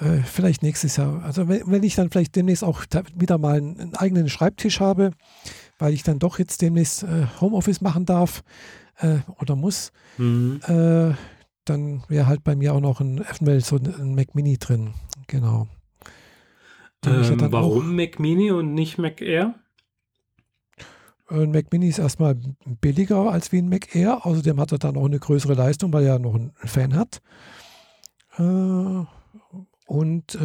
äh, vielleicht nächstes Jahr, also wenn, wenn, ich dann vielleicht demnächst auch wieder mal einen, einen, eigenen Schreibtisch habe, weil ich dann doch jetzt demnächst äh, Homeoffice machen darf äh, oder muss, mhm. Äh, dann wäre halt bei mir auch noch ein eventuell so ein Mac Mini drin. Genau. Ähm, warum auch, Mac Mini und nicht Mac Air? Ein Mac Mini ist erstmal billiger als wie ein Mac Air. Außerdem hat er dann auch eine größere Leistung, weil er noch einen Fan hat. Äh, und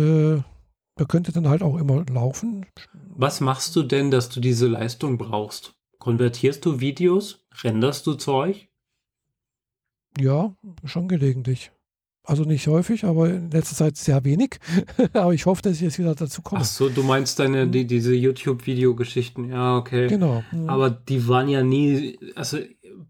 da könnte dann halt auch immer laufen. Was machst du denn, dass du diese Leistung brauchst? Konvertierst du Videos? Renderst du Zeug? Ja, schon gelegentlich. Also nicht häufig, aber in letzter Zeit sehr wenig. <laughs> aber ich hoffe, dass ich jetzt wieder dazu komme. Ach so, du meinst deine, die, diese YouTube-Videogeschichten. Ja, okay. Genau. Aber die waren ja nie, also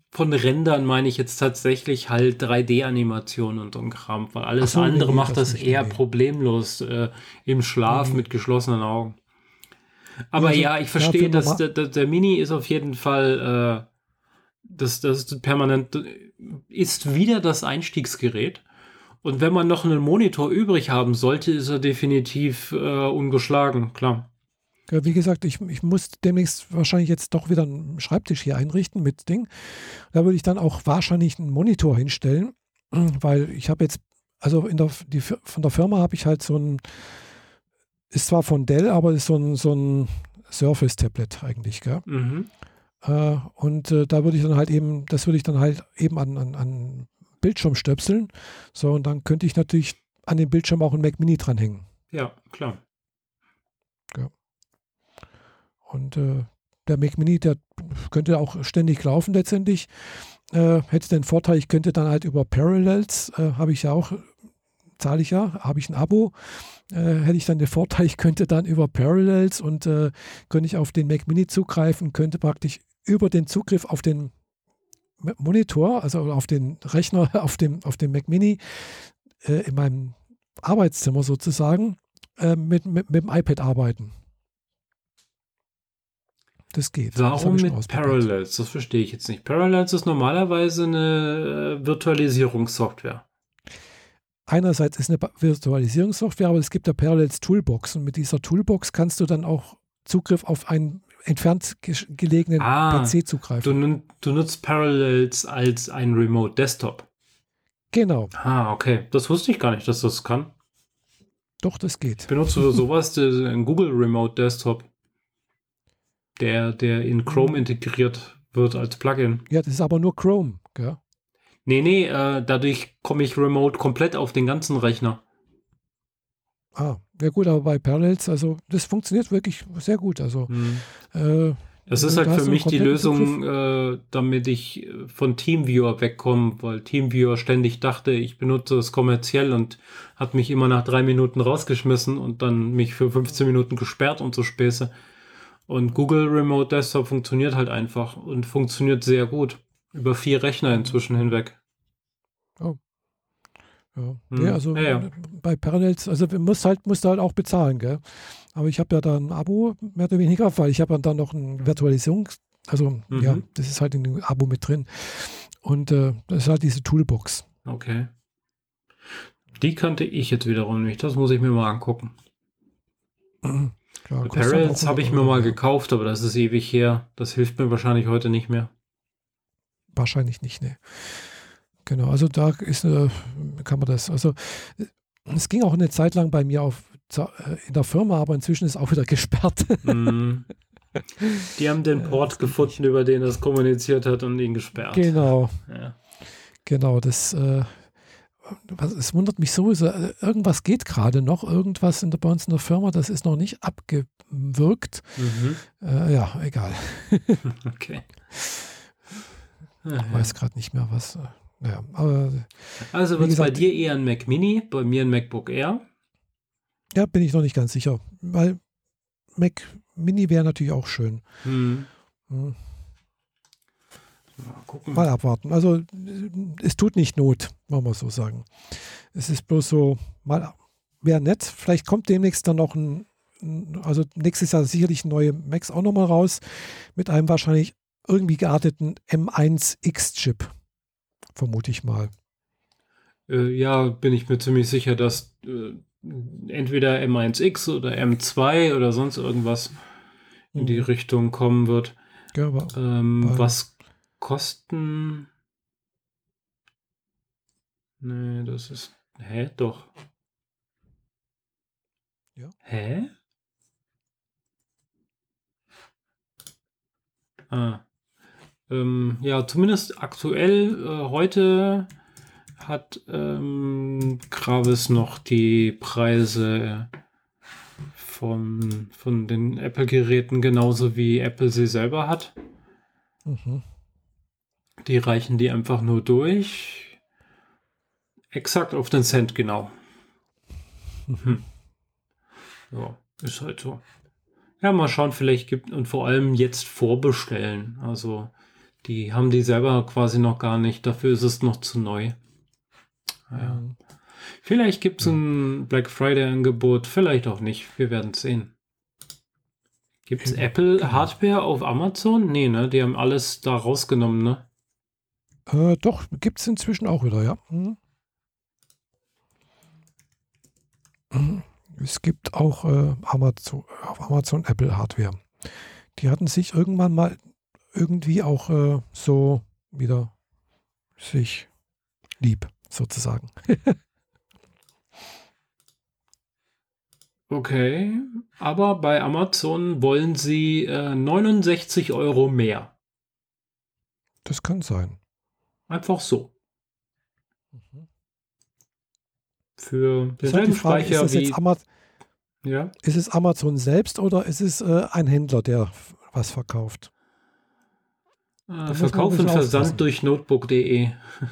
von Rändern meine ich jetzt tatsächlich halt 3D-Animationen und so ein Kram, weil alles so, andere nee, macht das, das eher problemlos äh, im Schlaf mhm. mit geschlossenen Augen. Aber also, ja, ich verstehe, ja, dass der, der, Mini ist auf jeden Fall, äh, das, das permanent ist wieder das Einstiegsgerät. Und wenn man noch einen Monitor übrig haben sollte, ist er definitiv äh, ungeschlagen, klar. Ja, wie gesagt, ich, ich muss demnächst wahrscheinlich jetzt doch wieder einen Schreibtisch hier einrichten mit Ding. Da würde ich dann auch wahrscheinlich einen Monitor hinstellen, <clears throat> weil ich habe jetzt, also in der, die, von der Firma habe ich halt so ein, ist zwar von Dell, aber ist so ein, so ein Surface-Tablet eigentlich, gell? Mhm. Äh, und äh, da würde ich dann halt eben, das würde ich dann halt eben an, an, an Bildschirm stöpseln. So, und dann könnte ich natürlich an dem Bildschirm auch ein Mac Mini dranhängen. Ja, klar. Ja. Und äh, der Mac Mini, der könnte auch ständig laufen letztendlich. Äh, hätte den Vorteil, ich könnte dann halt über Parallels, äh, habe ich ja auch, zahle ich ja, habe ich ein Abo, äh, hätte ich dann den Vorteil, ich könnte dann über Parallels und äh, könnte ich auf den Mac Mini zugreifen, könnte praktisch über den Zugriff auf den Monitor, also auf den Rechner, <laughs> auf dem, auf dem Mac Mini, äh, in meinem Arbeitszimmer sozusagen, äh, mit, mit, mit dem iPad arbeiten. Das geht. Warum das mit Parallels? Das verstehe ich jetzt nicht. Parallels ist normalerweise eine äh, Virtualisierungssoftware. Einerseits ist eine Virtualisierungssoftware, aber es gibt ja Parallels Toolbox und mit dieser Toolbox kannst du dann auch Zugriff auf einen entfernt gelegenen ah, PC zugreifen. Du, du, nutzt Parallels als ein Remote Desktop. Genau. Ah, okay. Das wusste ich gar nicht, dass das kann. Doch, das geht. Ich benutze sowas, <laughs> ein Google Remote Desktop der, der in Chrome integriert wird als Plugin. Ja, das ist aber nur Chrome, gell? Nee, nee, äh, dadurch komme ich remote komplett auf den ganzen Rechner. Ah, ja gut, aber bei Parallels, also das funktioniert wirklich sehr gut. Also hm. äh, das ist halt für mich die Lösung, äh, damit ich äh, von Teamviewer wegkomme, weil Teamviewer ständig dachte, ich benutze es kommerziell und hat mich immer nach drei Minuten rausgeschmissen und dann mich für 15 Minuten gesperrt und so Späße. Und Google Remote Desktop funktioniert halt einfach und funktioniert sehr gut. Über vier Rechner inzwischen hinweg. Oh. Ja. Hm. ja also ja, ja. bei Parallels, also musst halt, musst halt auch bezahlen, gell? Aber ich habe ja da ein Abo, mehr oder weniger, weil ich habe dann noch eine Virtualisierung, also mhm. ja, das ist halt in dem Abo mit drin. Und äh, das ist halt diese Toolbox. Okay. Die kannte ich jetzt wiederum nicht. Das muss ich mir mal angucken. <clears throat> Mhm. Parallels habe ich mir mal gekauft, aber das ist ewig her. Das hilft mir wahrscheinlich heute nicht mehr. Wahrscheinlich nicht, ne. Genau, also da ist, äh, kann man das, also äh, es ging auch eine Zeit lang bei mir auf, äh, in der Firma, aber inzwischen ist auch wieder <laughs> gesperrt. Mm. Die haben den Port gefunden, über den das kommuniziert hat und ihn gesperrt. Genau. Ja. Genau, das äh, was, es wundert mich sowieso, äh, irgendwas geht gerade noch, irgendwas in der, bei uns in der Firma, das ist noch nicht abgewirkt. Mhm. Äh, ja, egal. <laughs> <laughs> okay. Ich weiß gerade nicht mehr, was. Äh, ja, aber, also wird es bei dir eher ein Mac Mini, bei mir ein MacBook Air? Ja, bin ich noch nicht ganz sicher, weil Mac Mini wäre natürlich auch schön. Mhm. Mhm. Mal, gucken. Mal abwarten. Also es tut nicht Not, wollen wir so sagen. Es ist bloß so, mal wäre nett. Vielleicht kommt demnächst dann noch ein, also nächstes Jahr sicherlich neue Macs auch nochmal raus mit einem wahrscheinlich irgendwie gearteten M1X-Chip. Vermute ich mal. Äh, ja, bin ich mir ziemlich sicher, dass äh, entweder M1X oder M2 oder sonst irgendwas in die mhm. Richtung kommen wird. Ja, aber, ähm, was Kosten. Nee, das ist. Hä? Doch. Ja. Hä? Ah. Ähm, ja, zumindest aktuell äh, heute hat ähm, Gravis noch die Preise von, von den Apple-Geräten genauso wie Apple sie selber hat. Mhm. Die reichen die einfach nur durch. Exakt auf den Cent genau. Mhm. Ja, ist halt so. Ja, mal schauen, vielleicht gibt und vor allem jetzt vorbestellen. Also die haben die selber quasi noch gar nicht. Dafür ist es noch zu neu. Ja. Vielleicht gibt es ein Black Friday-Angebot, vielleicht auch nicht. Wir werden es sehen. Gibt es Apple. Hardware auf Amazon? Nee, ne? Die haben alles da rausgenommen, ne? Äh, doch, gibt es inzwischen auch wieder, ja. Hm. Es gibt auch äh, Amazon, auf Amazon Apple Hardware. Die hatten sich irgendwann mal irgendwie auch äh, so wieder sich lieb, sozusagen. <laughs> okay, aber bei Amazon wollen sie äh, 69 Euro mehr. Das kann sein. Einfach so. Mhm. Für das denselben Frage, Speicher ist wie... Amaz ja? Ist es Amazon selbst oder ist es äh, ein Händler, der was verkauft? Äh, Verkauf und Versand durch notebook.de.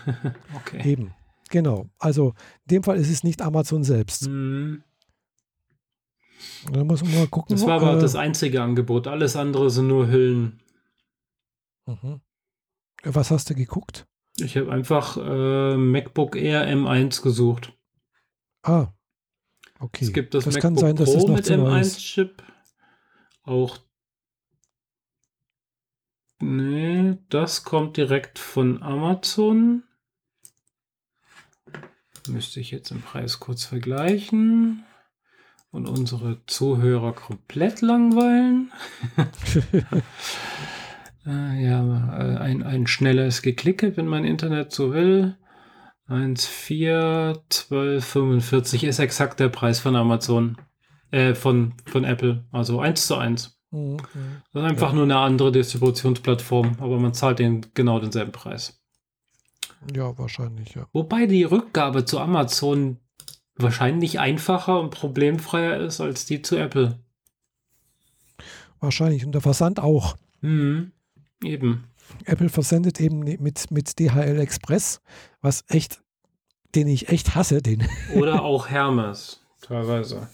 <laughs> okay. Eben, genau. Also in dem Fall ist es nicht Amazon selbst. Mhm. Da muss man mal gucken. Das war aber äh, das einzige Angebot. Alles andere sind nur Hüllen. Mhm. Was hast du geguckt? Ich habe einfach äh, MacBook Air M1 gesucht. Ah, okay. Es gibt das, das MacBook kann sein, dass Pro mit M1-Chip. Auch. Nee, das kommt direkt von Amazon. Müsste ich jetzt im Preis kurz vergleichen und unsere Zuhörer komplett langweilen. <laughs> <laughs> äh, ja, äh, ein, ein schnelles Geklicke, wenn mein Internet so will. 1, 4, 12, 45 ist exakt der Preis von Amazon. Äh, von, von Apple. Also 1 zu 1. Mhm. Das ist einfach ja. nur eine andere Distributionsplattform, aber man zahlt den genau denselben Preis. Ja, wahrscheinlich, ja. Wobei die Rückgabe zu Amazon wahrscheinlich einfacher und problemfreier ist als die zu Apple. Wahrscheinlich. Und der Versand auch. Mhm. Eben. Apple versendet eben mit, mit DHL Express, was echt, den ich echt hasse, den. Oder <laughs> auch Hermes, teilweise.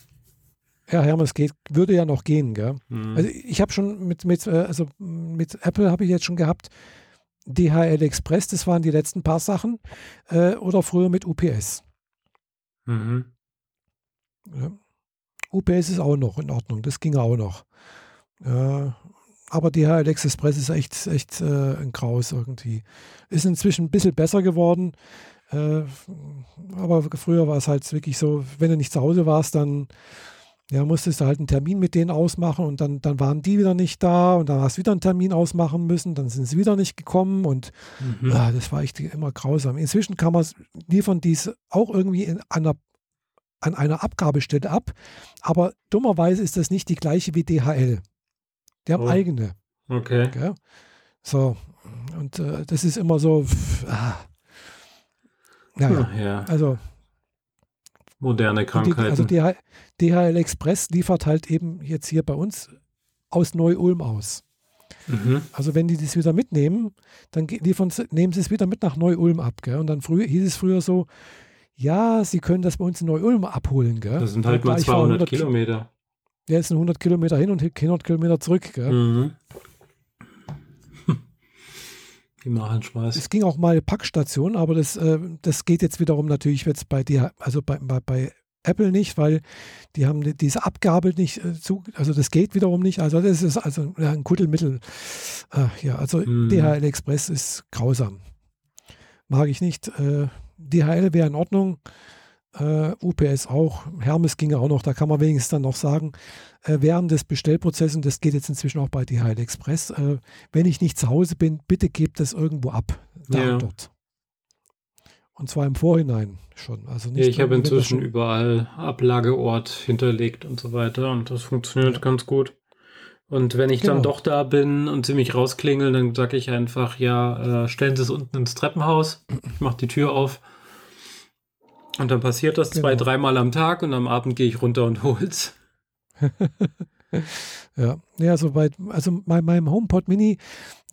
Ja, Hermes geht, würde ja noch gehen, gell? Mhm. Also ich habe schon mit, mit, äh, also mit Apple habe ich jetzt schon gehabt, DHL Express, das waren die letzten paar Sachen, äh, oder früher mit UPS. Mhm. Ja. UPS ist auch noch in Ordnung, das ging auch noch. Ja, aber DHL Express ist echt, echt äh, ein Graus irgendwie. Ist inzwischen ein bisschen besser geworden. Äh, aber früher war es halt wirklich so, wenn du nicht zu Hause warst, dann ja, musstest du halt einen Termin mit denen ausmachen und dann, dann waren die wieder nicht da und dann hast du wieder einen Termin ausmachen müssen, dann sind sie wieder nicht gekommen und mhm. ja, das war echt immer grausam. Inzwischen kann man liefern dies auch irgendwie in einer, an einer Abgabestelle ab, aber dummerweise ist das nicht die gleiche wie DHL. Die haben oh. eigene. Okay. Gell? So, und äh, das ist immer so, ah. naja, ja. also moderne Krankheiten. Die, also DHL, DHL Express liefert halt eben jetzt hier bei uns aus Neu-Ulm aus. Mhm. Also wenn die das wieder mitnehmen, dann liefern, nehmen sie es wieder mit nach Neu-Ulm ab. Gell? Und dann früher, hieß es früher so, ja, sie können das bei uns in Neu-Ulm abholen. Gell? Das sind halt nur 200 Kilometer. Ja, es sind 100 Kilometer hin und 100 Kilometer zurück. Gell? Mhm. <laughs> Machen Spaß. Es ging auch mal eine Packstation, aber das, äh, das geht jetzt wiederum natürlich jetzt bei dir, also bei, bei, bei Apple nicht, weil die haben diese Abgabe nicht äh, zu, also das geht wiederum nicht. Also das ist also ein Kuddelmittel. Äh, ja, also mhm. DHL Express ist grausam. Mag ich nicht. Äh, DHL wäre in Ordnung. Äh, UPS auch. Hermes ging auch noch. Da kann man wenigstens dann noch sagen, äh, während des Bestellprozesses, das geht jetzt inzwischen auch bei DHL Express, äh, wenn ich nicht zu Hause bin, bitte gebt das irgendwo ab. Da ja. und dort. Und zwar im Vorhinein schon. Also nicht ja, ich habe inzwischen überall Ablageort hinterlegt und so weiter und das funktioniert ja. ganz gut. Und wenn ich genau. dann doch da bin und sie mich rausklingeln, dann sage ich einfach, ja, äh, stellen Sie es unten ins Treppenhaus, ich mache die Tür auf. Und dann passiert das genau. zwei, dreimal am Tag und am Abend gehe ich runter und hol's. <laughs> ja, ja, so bei, also bei meinem HomePod Mini,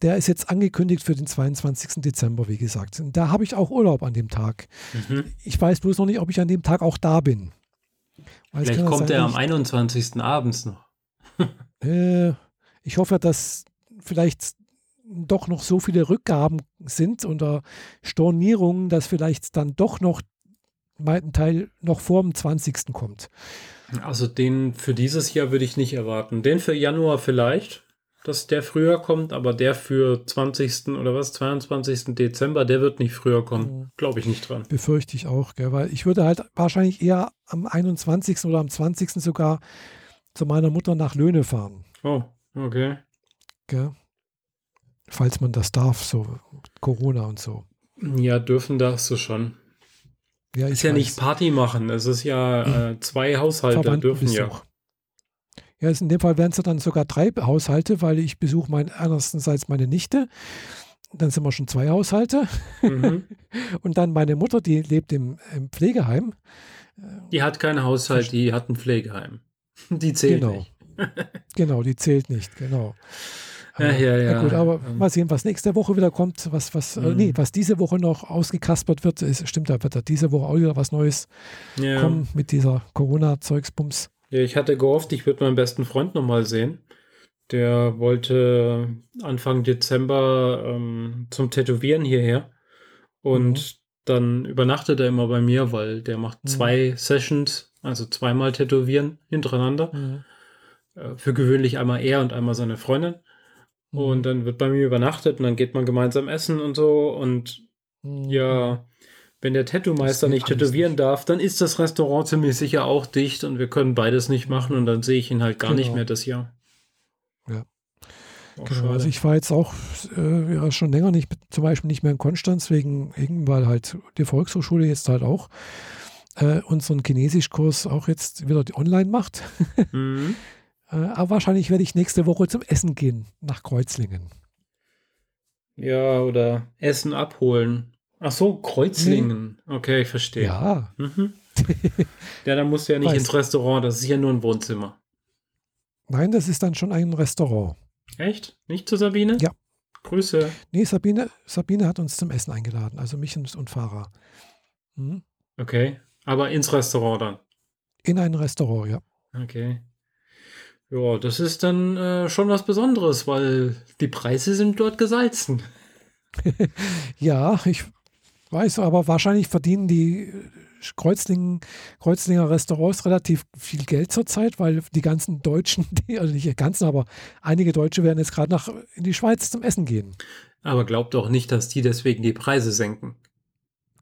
der ist jetzt angekündigt für den 22. Dezember, wie gesagt. Und da habe ich auch Urlaub an dem Tag. Mhm. Ich weiß bloß noch nicht, ob ich an dem Tag auch da bin. Weil Vielleicht kommt er am 21. abends noch. <laughs> äh, ich hoffe, dass vielleicht doch noch so viele Rückgaben sind oder Stornierungen, dass vielleicht dann doch noch ein Teil noch vor dem 20. kommt. Also den für dieses Jahr würde ich nicht erwarten. Den für Januar vielleicht, dass der früher kommt, aber der für 20. oder was, 22. Dezember, der wird nicht früher kommen. Mhm. Glaube ich nicht dran. Befürchte ich auch, gell? weil ich würde halt wahrscheinlich eher am 21. oder am 20. sogar zu meiner Mutter nach Löhne fahren. Oh, okay. Gell? Falls man das darf, so Corona und so. Ja, dürfen darfst du schon. Ja, ist ja weiß. nicht Party machen, es ist ja äh, zwei Haushalte dürfen ja. Ja, in dem Fall wären es dann sogar drei Haushalte, weil ich besuche mein, einerseits meine Nichte, dann sind wir schon zwei Haushalte. Mhm. <laughs> Und dann meine Mutter, die lebt im, im, Pflegeheim. Die hat keinen Haushalt, die hat ein Pflegeheim. <laughs> Die zählt genau. nicht. <laughs> genau, die zählt nicht, genau. Ja, ja, ja. ja gut, aber mal sehen, was nächste Woche wieder kommt, was, was, mhm. äh, nee, was diese Woche noch ausgekaspert wird, ist, stimmt, da wird da diese Woche auch wieder was Neues ja. kommen mit dieser Corona-Zeugsbums. Ja, ich hatte gehofft, ich würde meinen besten Freund nochmal sehen. Der wollte Anfang Dezember ähm, zum Tätowieren hierher. Und mhm. dann übernachtet er immer bei mir, weil der macht mhm. zwei Sessions, also zweimal Tätowieren hintereinander. Mhm. Äh, für gewöhnlich einmal er und einmal seine Freundin. Und mhm. dann wird bei mir übernachtet und dann geht man gemeinsam essen und so. Und mhm. ja, wenn der Tattoo-Meister nicht tätowieren nicht. darf, dann ist das Restaurant ziemlich sicher auch dicht und wir können beides nicht machen und dann sehe ich ihn halt gar genau. nicht mehr das Jahr. Ja. genau, also ich war jetzt auch äh, ja, schon länger nicht, zum Beispiel nicht mehr in Konstanz, wegen, weil halt die Volkshochschule jetzt halt auch äh, unseren Chinesischkurs auch jetzt wieder online macht. Mhm. <laughs> Äh, aber wahrscheinlich werde ich nächste Woche zum Essen gehen nach Kreuzlingen. Ja, oder Essen abholen. Ach so, Kreuzlingen. Nee. Okay, ich verstehe. Ja. Mhm. <laughs> ja, dann musst du ja nicht weißt, ins Restaurant, das ist ja nur ein Wohnzimmer. Nein, das ist dann schon ein Restaurant. Echt? Nicht zu Sabine? Ja. Grüße. Nee, Sabine, Sabine hat uns zum Essen eingeladen, also mich und, und Fahrer. Hm? Okay, aber ins Restaurant dann? In ein Restaurant, ja. Okay. Ja, das ist dann äh, schon was Besonderes, weil die Preise sind dort gesalzen. <laughs> ja, ich weiß, aber wahrscheinlich verdienen die Kreuzlingen, Kreuzlinger Restaurants relativ viel Geld zurzeit, weil die ganzen Deutschen, <laughs> die, also nicht die ganzen, aber einige Deutsche werden jetzt gerade nach in die Schweiz zum Essen gehen. Aber glaubt doch nicht, dass die deswegen die Preise senken.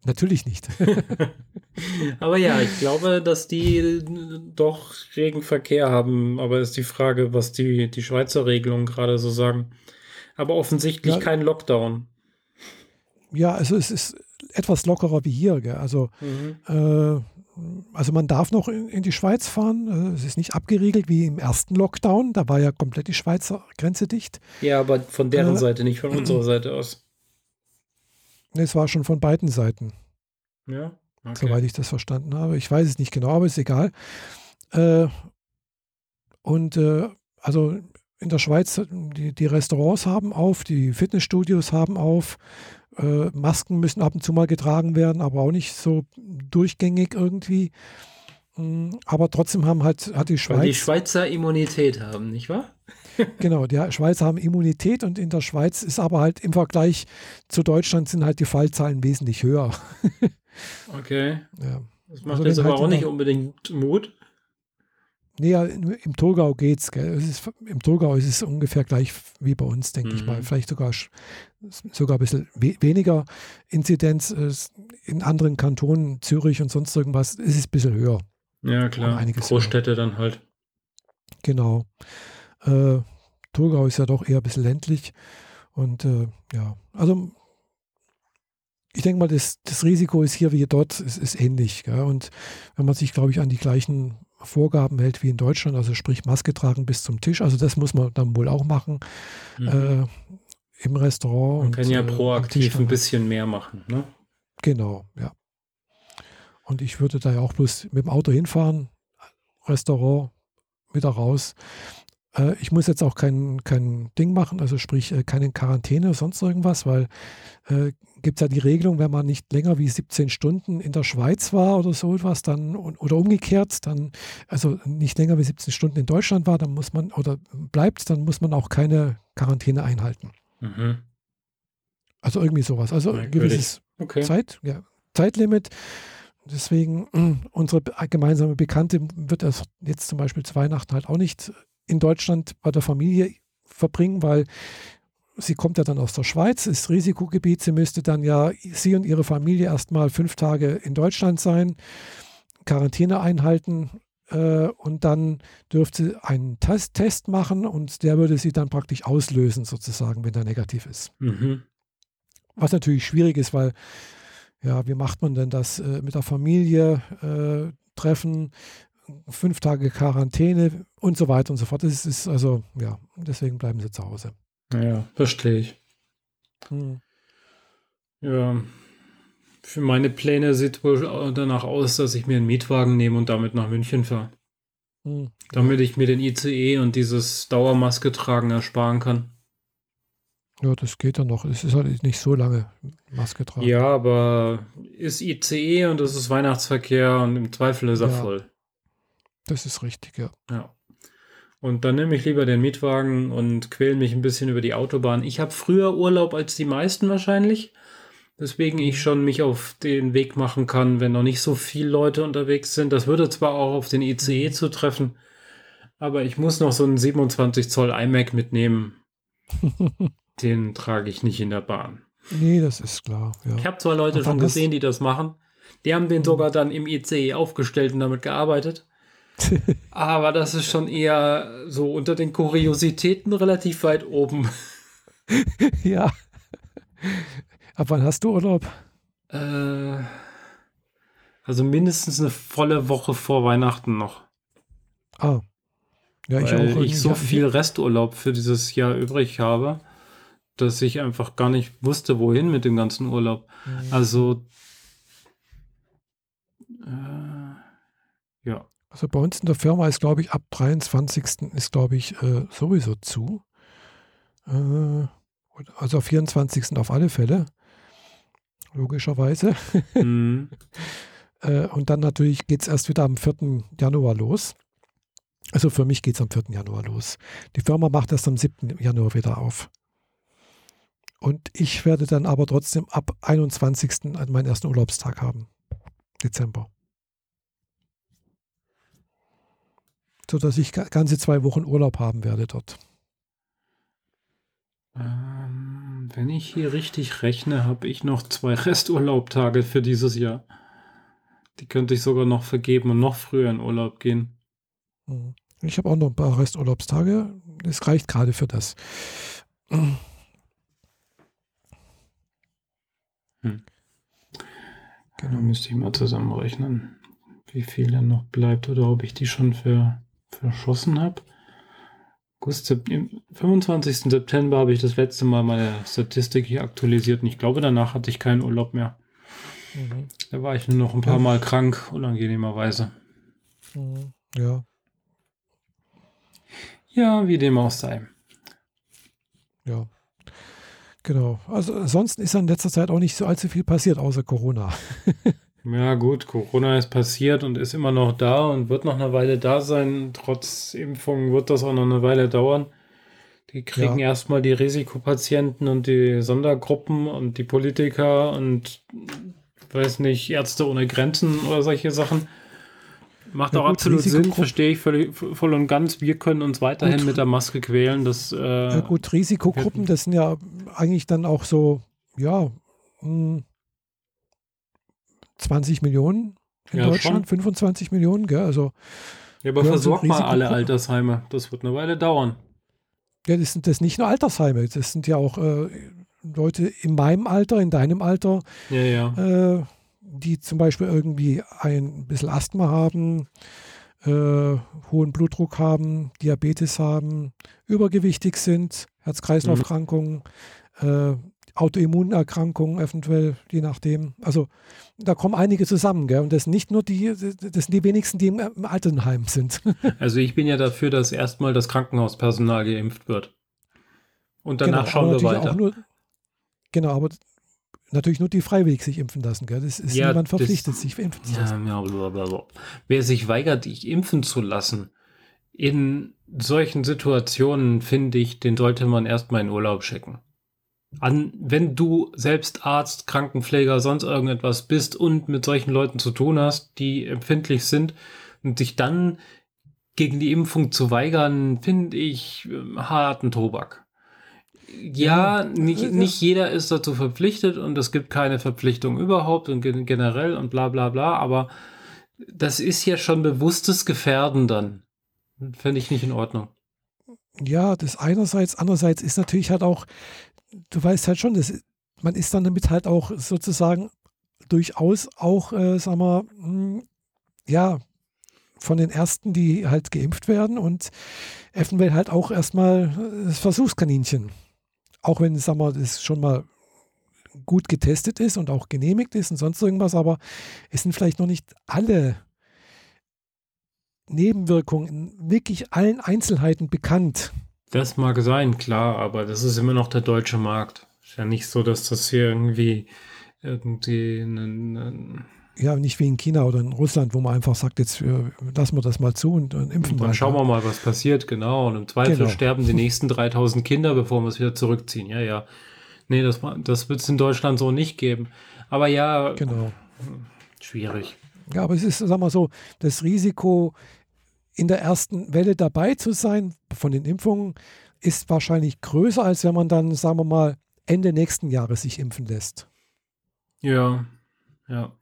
Natürlich nicht. <laughs> aber ja, ich glaube, dass die doch regen Verkehr haben. Aber ist die Frage, was die, die Schweizer Regelungen gerade so sagen. Aber offensichtlich ja, kein Lockdown. Ja, also es ist etwas lockerer wie hier. Gell? Also, mhm. äh, also man darf noch in, in, die Schweiz fahren. Äh, es ist nicht abgeriegelt wie im ersten Lockdown. Da war ja komplett die Schweizer Grenze dicht. Ja, aber von deren äh, Seite, nicht von <clears throat> unserer Seite aus. Es war schon von beiden Seiten. Ja. Okay. Soweit ich das verstanden habe. Ich weiß es nicht genau, aber ist egal. Äh, und äh, also in der Schweiz, die, die, Restaurants haben auf, die Fitnessstudios haben auf, äh, Masken müssen ab und zu mal getragen werden, aber auch nicht so durchgängig irgendwie. Aber trotzdem haben halt, hat die Schweiz. Weil die Schweizer Immunität haben, nicht wahr? <laughs> genau, die Schweizer haben Immunität und in der Schweiz ist aber halt im Vergleich zu Deutschland sind halt die Fallzahlen wesentlich höher. <laughs> okay. Ja. Das macht also jetzt aber halt auch nicht unbedingt Mut. Nee, ja, im Thurgau geht's. Gell? Es ist, Im Thurgau ist es ungefähr gleich wie bei uns, denke mhm. ich mal. Mhm. Vielleicht sogar, sogar ein bisschen we weniger Inzidenz. In anderen Kantonen, Zürich und sonst irgendwas, ist es ein bisschen höher. Ja, klar. Großstädte höher. dann halt. Genau. Äh, Thurgau ist ja doch eher ein bisschen ländlich. Und äh, ja, also ich denke mal, das, das, Risiko ist hier wie dort, ist, ist ähnlich. Gell? Und wenn man sich, glaube ich, an die gleichen Vorgaben hält wie in Deutschland, also sprich Maske tragen bis zum Tisch, also das muss man dann wohl auch machen mhm. äh, im Restaurant. Man kann ja äh, proaktiv ein bisschen mehr machen, ne? Genau, ja. Und ich würde da ja auch bloß mit dem Auto hinfahren, Restaurant, wieder raus. Äh, ich muss jetzt auch kein, kein Ding machen, also sprich äh, keine Quarantäne, sonst irgendwas, weil äh, gibt es ja die Regelung, wenn man nicht länger wie 17 Stunden in der Schweiz war oder so etwas, dann oder umgekehrt, dann, also nicht länger wie 17 Stunden in Deutschland war, dann muss man oder bleibt, dann muss man auch keine Quarantäne einhalten. Mhm. Also irgendwie sowas. Also ein gewisses okay. Zeit, ja, Zeitlimit. Deswegen, <clears throat> unsere gemeinsame Bekannte wird das jetzt zum Beispiel zu Weihnachten halt auch nicht in Deutschland bei der Familie verbringen, weil sie kommt ja dann aus der Schweiz, ist Risikogebiet. Sie müsste dann ja, sie und ihre Familie erstmal fünf Tage in Deutschland sein, Quarantäne einhalten äh, und dann dürfte sie einen Test, Test, machen und der würde sie dann praktisch auslösen, sozusagen, wenn der negativ ist. Mhm. Was natürlich schwierig ist, weil, ja, wie macht man denn das äh, mit der Familie äh, treffen? fünf Tage Quarantäne und so weiter und so fort. Das ist also, ja, deswegen bleiben sie zu Hause. Ja, verstehe ich. Hm. Ja, für meine Pläne sieht wohl danach aus, dass ich mir einen Mietwagen nehme und damit nach München fahre. Hm. Damit ich mir den ICE und dieses Dauermaske tragen ersparen kann. Ja, das geht dann noch. Es ist halt nicht so lange Maske tragen. Ja, aber ist ICE und es ist Weihnachtsverkehr und im Zweifel ist er ja, voll. Das ist richtig, ja. Ja. Und dann nehme ich lieber den Mietwagen und quäle mich ein bisschen über die Autobahn. Ich habe früher Urlaub als die meisten wahrscheinlich. Deswegen ich schon mich auf den Weg machen kann, wenn noch nicht so viele Leute unterwegs sind. Das würde zwar auch auf den ICE mhm. zutreffen, aber ich muss noch so einen 27 Zoll iMac mitnehmen. <laughs> den trage ich nicht in der Bahn. Nee, das ist klar. Ja. Ich habe zwar Leute schon gesehen, die das machen. Die haben den sogar dann im ICE aufgestellt und damit gearbeitet. <laughs> Aber das ist schon eher so unter den Kuriositäten relativ weit oben. <laughs> ja. Ab wann hast du Urlaub? Äh, also mindestens eine volle Woche vor Weihnachten noch. Ah. Ja, ich Weil auch. Ich so viel Resturlaub für dieses Jahr übrig habe, dass ich einfach gar nicht wusste, wohin mit dem ganzen Urlaub. Mhm. Also, äh, ja. Also bei uns in der Firma ist, glaube ich, ab 23. ist, glaube ich, äh, sowieso zu. Äh, also am 24. auf alle Fälle. Logischerweise. <laughs> Mhm. äh, und dann natürlich geht es erst wieder am 4. Januar los. Also für mich geht es am 4. Januar los. Die Firma macht erst am 7. Januar wieder auf. Und ich werde dann aber trotzdem ab 21. meinen ersten Urlaubstag haben. Dezember. sodass ich ganze zwei Wochen Urlaub haben werde dort. Ähm, wenn ich hier richtig rechne, habe ich noch zwei <laughs> Resturlaubtage für dieses Jahr. Die könnte ich sogar noch vergeben und noch früher in Urlaub gehen. Hm. Ich habe auch noch ein paar Resturlaubstage. Das reicht gerade für das. Hm. Genau. Müsste ich mal zusammenrechnen, wie viel dann noch bleibt oder ob ich die schon für verschossen habe. August, 25. September habe ich das letzte Mal meine Statistik hier aktualisiert und ich glaube, danach hatte ich keinen Urlaub mehr. Mhm. Da war ich nur noch ein paar Mal krank, unangenehmerweise. Mhm. Ja. Ja, wie dem auch sei. Ja. Genau. Also ansonsten ist in letzter Zeit auch nicht so allzu viel passiert, außer Corona. <laughs> Ja, gut, Corona ist passiert und ist immer noch da und wird noch eine Weile da sein. Trotz Impfung wird das auch noch eine Weile dauern. Die kriegen ja. erstmal die Risikopatienten und die Sondergruppen und die Politiker und weiß nicht, Ärzte ohne Grenzen oder solche Sachen. Macht ja, auch gut, absolut Sinn, verstehe ich völlig, voll und ganz. Wir können uns weiterhin gut. mit der Maske quälen. Das, äh, ja gut, Risikogruppen, das sind ja eigentlich dann auch so, ja, mh, hm, 20 Millionen in ja, Deutschland, schon. 25 Millionen, gell? Also, ja, aber versorgt mal alle Altersheime. Das wird eine Weile dauern. Ja, das sind das nicht nur Altersheime, das sind ja auch äh, Leute in meinem Alter, in deinem Alter, ja, ja. Äh, die zum Beispiel irgendwie ein bisschen Asthma haben, äh, hohen Blutdruck haben, Diabetes haben, übergewichtig sind, Herz-Kreislauf-Erkrankungen, mhm. äh, Autoimmunerkrankungen eventuell, je nachdem. Also da kommen einige zusammen, gell? Und das sind nicht nur die, das sind die wenigsten, die im Altenheim sind. <laughs> Also ich bin ja dafür, dass erstmal das Krankenhauspersonal geimpft wird. Und danach genau, schauen wir weiter. Nur, genau, aber natürlich nur die freiwillig sich impfen lassen, gell? Das ist ja, niemand verpflichtet, das, sich impfen zu lassen. Ja, blablabla. Wer sich weigert, sich impfen zu lassen, in solchen Situationen, finde ich, den sollte man erstmal in Urlaub schicken an, wenn du selbst Arzt, Krankenpfleger, sonst irgendetwas bist und mit solchen Leuten zu tun hast, die empfindlich sind und dich dann gegen die Impfung zu weigern, finde ich äh, harten Tobak. Ja, nicht, nicht jeder ist dazu verpflichtet und es gibt keine Verpflichtung überhaupt und generell und bla bla bla, aber das ist ja schon bewusstes Gefährden dann. Fände ich nicht in Ordnung. Ja, das einerseits, andererseits ist natürlich halt auch du weißt halt schon, das, man ist dann damit halt auch sozusagen durchaus auch, äh, sag mal, mh, hm, ja, von den ersten, die halt geimpft werden und eventuell halt auch erstmal das Versuchskaninchen. Auch wenn, sagen wir, das schon mal gut getestet ist und auch genehmigt ist und sonst irgendwas, aber es sind vielleicht noch nicht alle Nebenwirkungen in wirklich allen Einzelheiten bekannt. Das mag sein, klar, aber das ist immer noch der deutsche Markt. Ist ja nicht so, dass das hier irgendwie irgendwie einen, einen ja, nicht wie in China oder in Russland, wo man einfach sagt, jetzt äh, lassen wir das mal zu und, und impfen Dann schauen wir mal, was passiert, genau. Und im Zweifel genau. sterben die nächsten 3000 Kinder, bevor wir es wieder zurückziehen. Ja, ja. Nee, das, das wird es in Deutschland so nicht geben. Aber ja, genau. schwierig. Ja, aber es ist, sagen wir so, das Risiko, in der ersten Welle dabei zu sein von den Impfungen, ist wahrscheinlich größer, als wenn man dann, sagen wir mal, Ende nächsten Jahres sich impfen lässt. Ja, ja.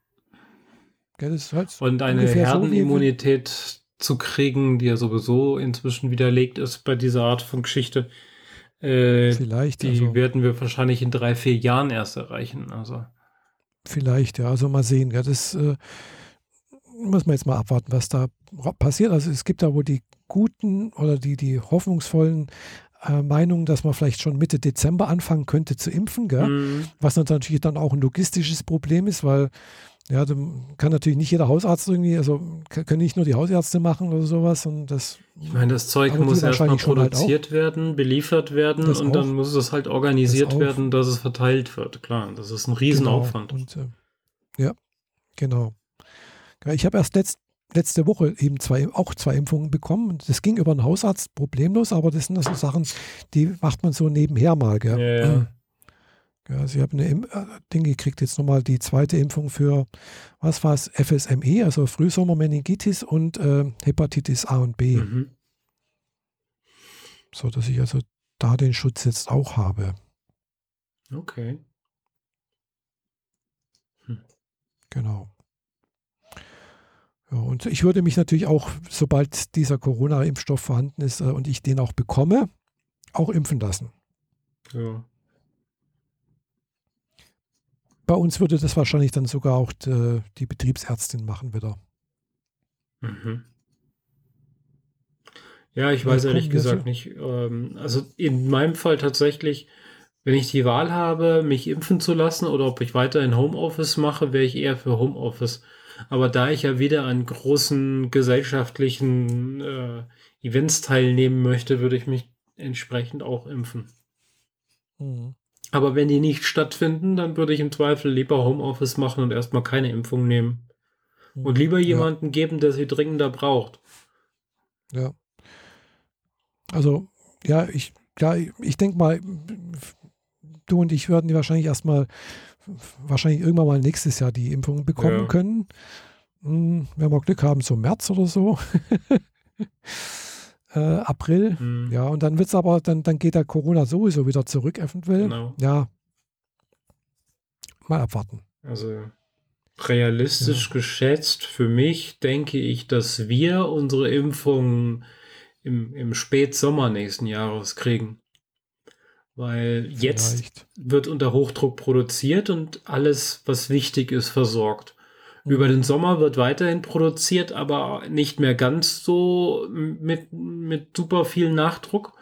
Halt Und eine Herdenimmunität so zu kriegen, die ja sowieso inzwischen widerlegt ist bei dieser Art von Geschichte, äh, vielleicht. Die also, werden wir wahrscheinlich in drei, vier Jahren erst erreichen. Also. Vielleicht, ja. Also mal sehen. Ja, das äh, muss man jetzt mal abwarten, was da passiert. Also es gibt da wohl die guten oder die, die hoffnungsvollen äh, Meinungen, dass man vielleicht schon Mitte Dezember anfangen könnte zu impfen, gell? Mhm. was natürlich dann auch ein logistisches Problem ist, weil ja, kann natürlich nicht jeder Hausarzt irgendwie, also können nicht nur die Hausärzte machen oder sowas. Und das, ich meine, das Zeug muss erstmal halt produziert halt werden, beliefert werden das und auch. dann muss es halt organisiert das werden, dass es verteilt wird. Klar, das ist ein Riesenaufwand. Genau. Und, äh, ja, genau. Ich habe erst letzt, letzte Woche eben zwei, auch zwei Impfungen bekommen. Das ging über einen Hausarzt problemlos, aber das sind so Sachen, die macht man so nebenher mal. Gell? Ja, ja. Ja, sie haben eine äh, Ding gekriegt, jetzt nochmal die zweite Impfung für, was war es, FSME, also Frühsommermeningitis und äh, Hepatitis A und B. Mhm. So dass ich also da den Schutz jetzt auch habe. Okay. Hm. Genau. Ja, und ich würde mich natürlich auch, sobald dieser Corona-Impfstoff vorhanden ist äh, und ich den auch bekomme, auch impfen lassen. Ja. Bei uns würde das wahrscheinlich dann sogar auch die, die Betriebsärztin machen wieder. Mhm. Ja, ich weiß ehrlich gesagt nicht. Ähm, also in meinem Fall tatsächlich, wenn ich die Wahl habe, mich impfen zu lassen oder ob ich weiterhin Homeoffice mache, wäre ich eher für Homeoffice. Aber da ich ja wieder an großen gesellschaftlichen äh, Events teilnehmen möchte, würde ich mich entsprechend auch impfen. Mhm. Aber wenn die nicht stattfinden, dann würde ich im Zweifel lieber Homeoffice machen und erstmal keine Impfung nehmen. Und lieber jemanden ja. geben, der sie dringender braucht. Ja. Also, ja, ich, ja, ich denke mal, du und ich würden die wahrscheinlich erstmal, wahrscheinlich irgendwann mal nächstes Jahr die Impfung bekommen ja. können. Hm, wenn wir Glück haben, so März oder so. <laughs> äh, April. Mhm. Ja, und dann wird es aber, dann, dann geht der Corona sowieso wieder zurück, eventuell. Genau. Ja. Mal abwarten. Also realistisch ja. geschätzt, für mich denke ich, dass wir unsere Impfung im, im Spätsommer nächsten Jahres kriegen. Weil Vielleicht. jetzt wird unter Hochdruck produziert und alles, was wichtig ist, versorgt. Über den Sommer wird weiterhin produziert, aber nicht mehr ganz so mit, mit super viel Nachdruck.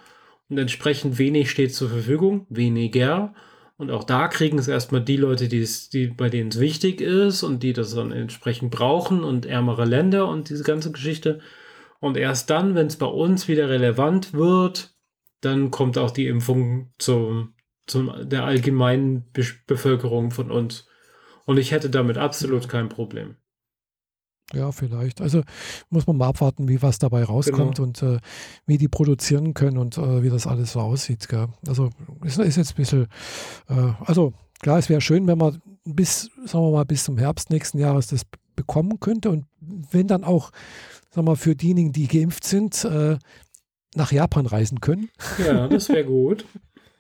Und entsprechend wenig steht zur Verfügung, weniger. Und auch da kriegen es erstmal die Leute, die, die, bei denen es wichtig ist und die das dann entsprechend brauchen und ärmere Länder und diese ganze Geschichte. Und erst dann, wenn es bei uns wieder relevant wird, dann kommt auch die Impfung zum, zum der allgemeinen Be Bevölkerung von uns. Und ich hätte damit absolut kein Problem. Ja, vielleicht. Also muss man mal abwarten, wie was dabei rauskommt genau. und äh, wie die produzieren können und äh, wie das alles so aussieht. Gell? Also ist, ist jetzt ein bisschen, äh, also klar, es wäre schön, wenn man bis, sagen wir mal, bis zum Herbst nächsten Jahres das bekommen könnte und wenn dann auch, sagen wir mal, für diejenigen, die geimpft sind, äh, nach Japan reisen können. Ja, das wäre gut.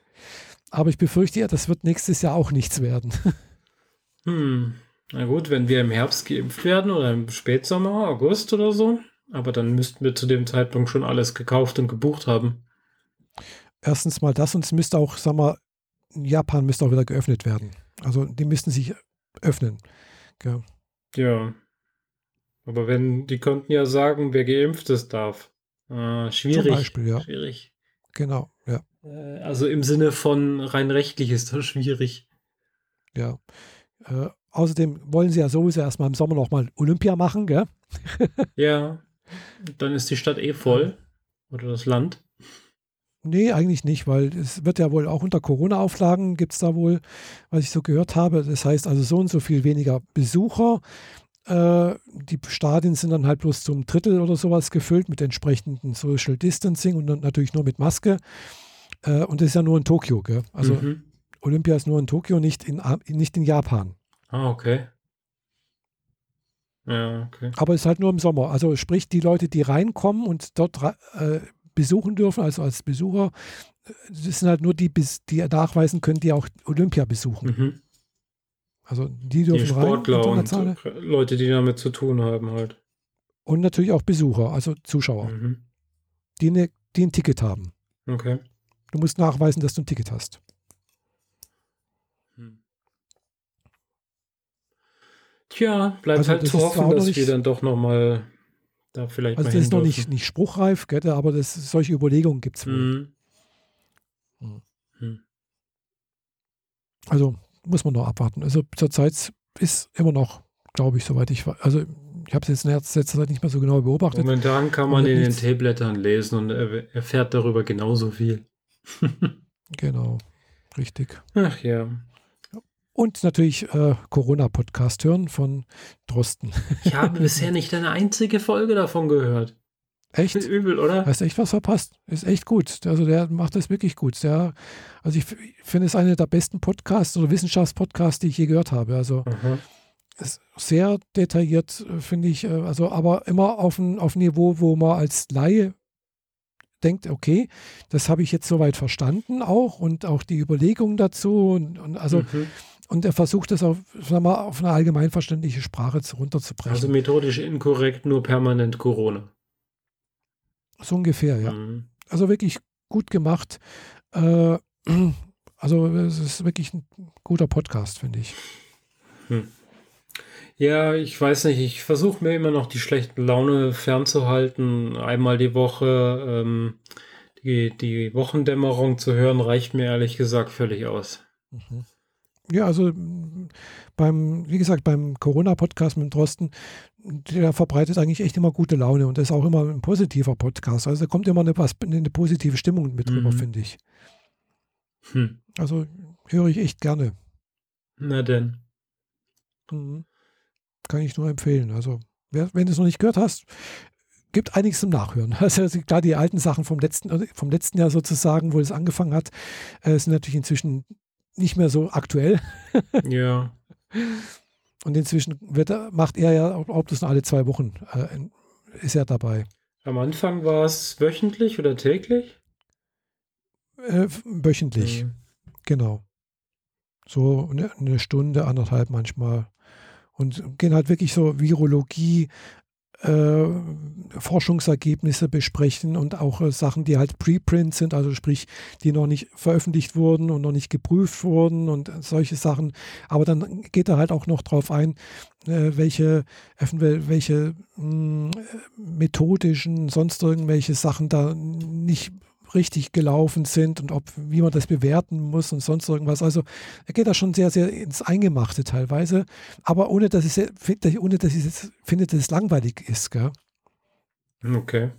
<laughs> Aber ich befürchte ja, das wird nächstes Jahr auch nichts werden. <laughs> Hm. Na gut, wenn wir im Herbst geimpft werden oder im Spätsommer, August oder so, aber dann müssten wir zu dem Zeitpunkt schon alles gekauft und gebucht haben. Erstens mal das und es müsste auch, sag mal, Japan müsste auch wieder geöffnet werden. Also die müssten sich öffnen. Ja. ja. Aber wenn, die könnten ja sagen, wer geimpft ist, darf. Äh, schwierig. Zum Beispiel, ja. Schwierig. Genau, ja. Äh, also im Sinne von rein rechtlich ist das schwierig. Ja. Äh, außerdem wollen sie ja sowieso erstmal im Sommer nochmal Olympia machen, gell? <laughs> ja. Dann ist die Stadt eh voll. Oder das Land. Nee, eigentlich nicht, weil es wird ja wohl auch unter Corona-Auflagen gibt es da wohl, was ich so gehört habe. Das heißt also so und so viel weniger Besucher. Äh, die Stadien sind dann halt bloß zum Drittel oder sowas gefüllt mit entsprechendem Social Distancing und dann natürlich nur mit Maske. Äh, und das ist ja nur in Tokio, gell? Also mhm. Olympia ist nur in Tokio, nicht in, nicht in Japan. Ah, okay. Ja, okay. Aber es ist halt nur im Sommer. Also sprich, die Leute, die reinkommen und dort äh, besuchen dürfen, also als Besucher, das sind halt nur die, die nachweisen können, die auch Olympia besuchen. Mhm. Also die dürfen die Sportler rein. und Leute, die damit zu tun haben halt. Und natürlich auch Besucher, also Zuschauer, mhm. die, ne, die ein Ticket haben. Okay. Du musst nachweisen, dass du ein Ticket hast. Tja, bleibt also halt zu hoffen, dass wir dann doch nochmal da vielleicht also das ist noch nicht, nicht spruchreif, gell, aber das, solche Überlegungen gibt es wohl. Mhm. Mhm. Also muss man noch abwarten. Also zurzeit ist immer noch, glaube ich, soweit ich weiß. Also ich habe es jetzt in letzter Zeit nicht mehr so genau beobachtet. Momentan kann man in den Teeblättern lesen und erfährt darüber genauso viel. <laughs> genau, richtig. Ach ja. Und natürlich äh, Corona-Podcast hören von Drosten. <laughs> Ich habe bisher nicht eine einzige Folge davon gehört. Echt? Übel, oder? Hast echt was verpasst. Ist echt gut. Also der macht das wirklich gut. Der, also ich finde es einer der besten Podcasts oder Wissenschaftspodcasts, die ich je gehört habe. Also mhm. ist sehr detailliert, finde ich. Äh, also aber immer auf ein, auf ein Niveau, wo man als Laie denkt, okay, das habe ich jetzt soweit verstanden auch und auch die Überlegungen dazu und, und also mhm. Und er versucht das auf, sagen wir, auf eine allgemeinverständliche Sprache runterzubrechen. Also methodisch inkorrekt, nur permanent Corona. So ungefähr, ja. Mhm. Also wirklich gut gemacht. Äh, <clears throat> also es ist wirklich ein guter Podcast, finde ich. Hm. Ja, ich weiß nicht, ich versuche mir immer noch die schlechte Laune fernzuhalten. Einmal die Woche ähm, die, die Wochendämmerung zu hören, reicht mir ehrlich gesagt völlig aus. Mhm. Ja, also beim, wie gesagt, beim Corona-Podcast mit Drosten, der verbreitet eigentlich echt immer gute Laune und ist auch immer ein positiver Podcast. Also da kommt immer eine, was, eine positive Stimmung mit drüber, mhm. finde ich. Hm. Also höre ich echt gerne. Na denn. Mhm. Kann ich nur empfehlen. Also, wer, wenn du es noch nicht gehört hast, gibt einiges zum Nachhören. <laughs> Also klar, die alten Sachen vom letzten, vom letzten Jahr sozusagen, wo es angefangen hat, äh, sind natürlich inzwischen nicht mehr so aktuell. ja. Und inzwischen wird, macht er ja ob das nur alle zwei Wochen äh, ist er dabei. Am Anfang war es wöchentlich oder täglich? Äh, wöchentlich, mhm. genau. So eine, eine Stunde, anderthalb manchmal. Und gehen halt wirklich so Virologie, äh, Forschungsergebnisse besprechen und auch äh, Sachen, die halt Preprint sind, also sprich, die noch nicht veröffentlicht wurden und noch nicht geprüft wurden und solche Sachen. Aber dann geht er halt auch noch darauf ein, äh, welche, welche mh, hm, methodischen, sonst irgendwelche Sachen da nicht richtig gelaufen sind und ob, wie man das bewerten muss und sonst irgendwas. Also er geht da schon sehr, sehr ins Eingemachte teilweise, aber ohne dass ich, ohne dass ich jetzt finde, dass es langweilig ist. Gell? Okay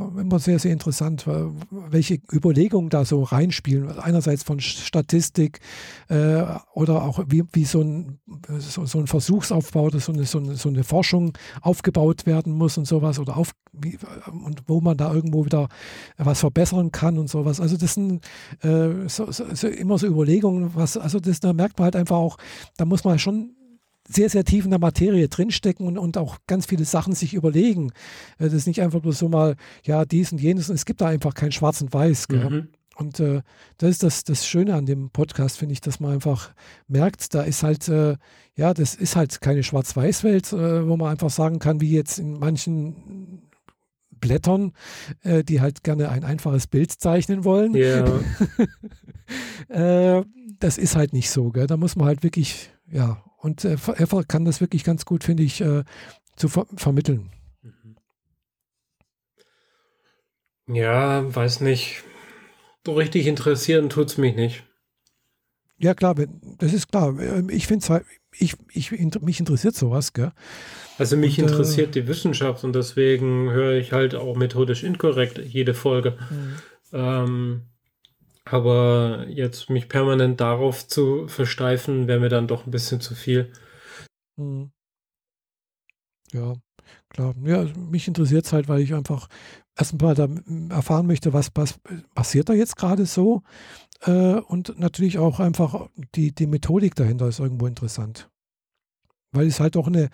immer sehr, sehr interessant, welche Überlegungen da so reinspielen. Einerseits von Statistik äh, oder auch wie, wie so, ein, so, so ein Versuchsaufbau, so eine, so, eine, so eine Forschung aufgebaut werden muss und sowas oder auf, wie, und wo man da irgendwo wieder was verbessern kann und sowas. Also das sind äh, so, immer so Überlegungen, was, also das, da merkt man halt einfach auch, da muss man schon sehr, sehr tief in der Materie drinstecken und, und auch ganz viele Sachen sich überlegen. Äh, das ist nicht einfach bloß so mal, ja, dies und jenes. Es gibt da einfach kein Schwarz und Weiß. Mhm. Und äh, das ist das, das Schöne an dem Podcast, finde ich, dass man einfach merkt, da ist halt, äh, ja, das ist halt keine Schwarz-Weiß-Welt, äh, wo man einfach sagen kann, wie jetzt in manchen Blättern, äh, die halt gerne ein einfaches Bild zeichnen wollen. Ja. <laughs> Äh, das ist halt nicht so, gell? Da muss man halt wirklich, ja, und äh, er kann das wirklich ganz gut, finde ich, äh, zu ver vermitteln. Mhm. Ja, weiß nicht. so richtig interessieren tut es mich nicht. Ja, klar, das ist klar. Ähm, ich finde es ich, ich, mich interessiert sowas, gell? Also mich und, äh, interessiert äh, die Wissenschaft und deswegen höre ich halt auch methodisch inkorrekt jede Folge. Mhm. Ähm, aber jetzt mich permanent darauf zu versteifen, wäre mir dann doch ein bisschen zu viel. Mhm. Ja, klar. Ja, mich interessiert es halt, weil ich einfach erstmal da erfahren möchte, was, was passiert da jetzt gerade so. Äh, und natürlich auch einfach die, die Methodik dahinter ist irgendwo interessant. Weil es halt auch eine,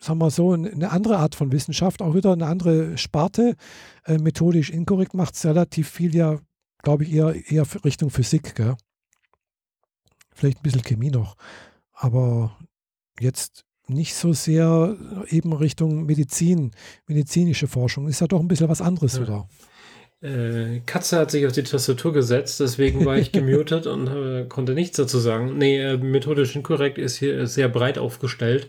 sagen wir so, eine andere Art von Wissenschaft, auch wieder eine andere Sparte, äh, methodisch inkorrekt macht es relativ viel ja, glaube ich, eher, eher Richtung Physik, gell? Vielleicht ein bisschen Chemie noch. Aber jetzt nicht so sehr eben Richtung Medizin, medizinische Forschung. Ist ja doch ein bisschen was anderes ja. wieder. Äh, Katze hat sich auf die Tastatur gesetzt, deswegen war ich <laughs> gemutet und äh, konnte nichts dazu sagen. Nee, äh, methodisch inkorrekt ist hier sehr breit aufgestellt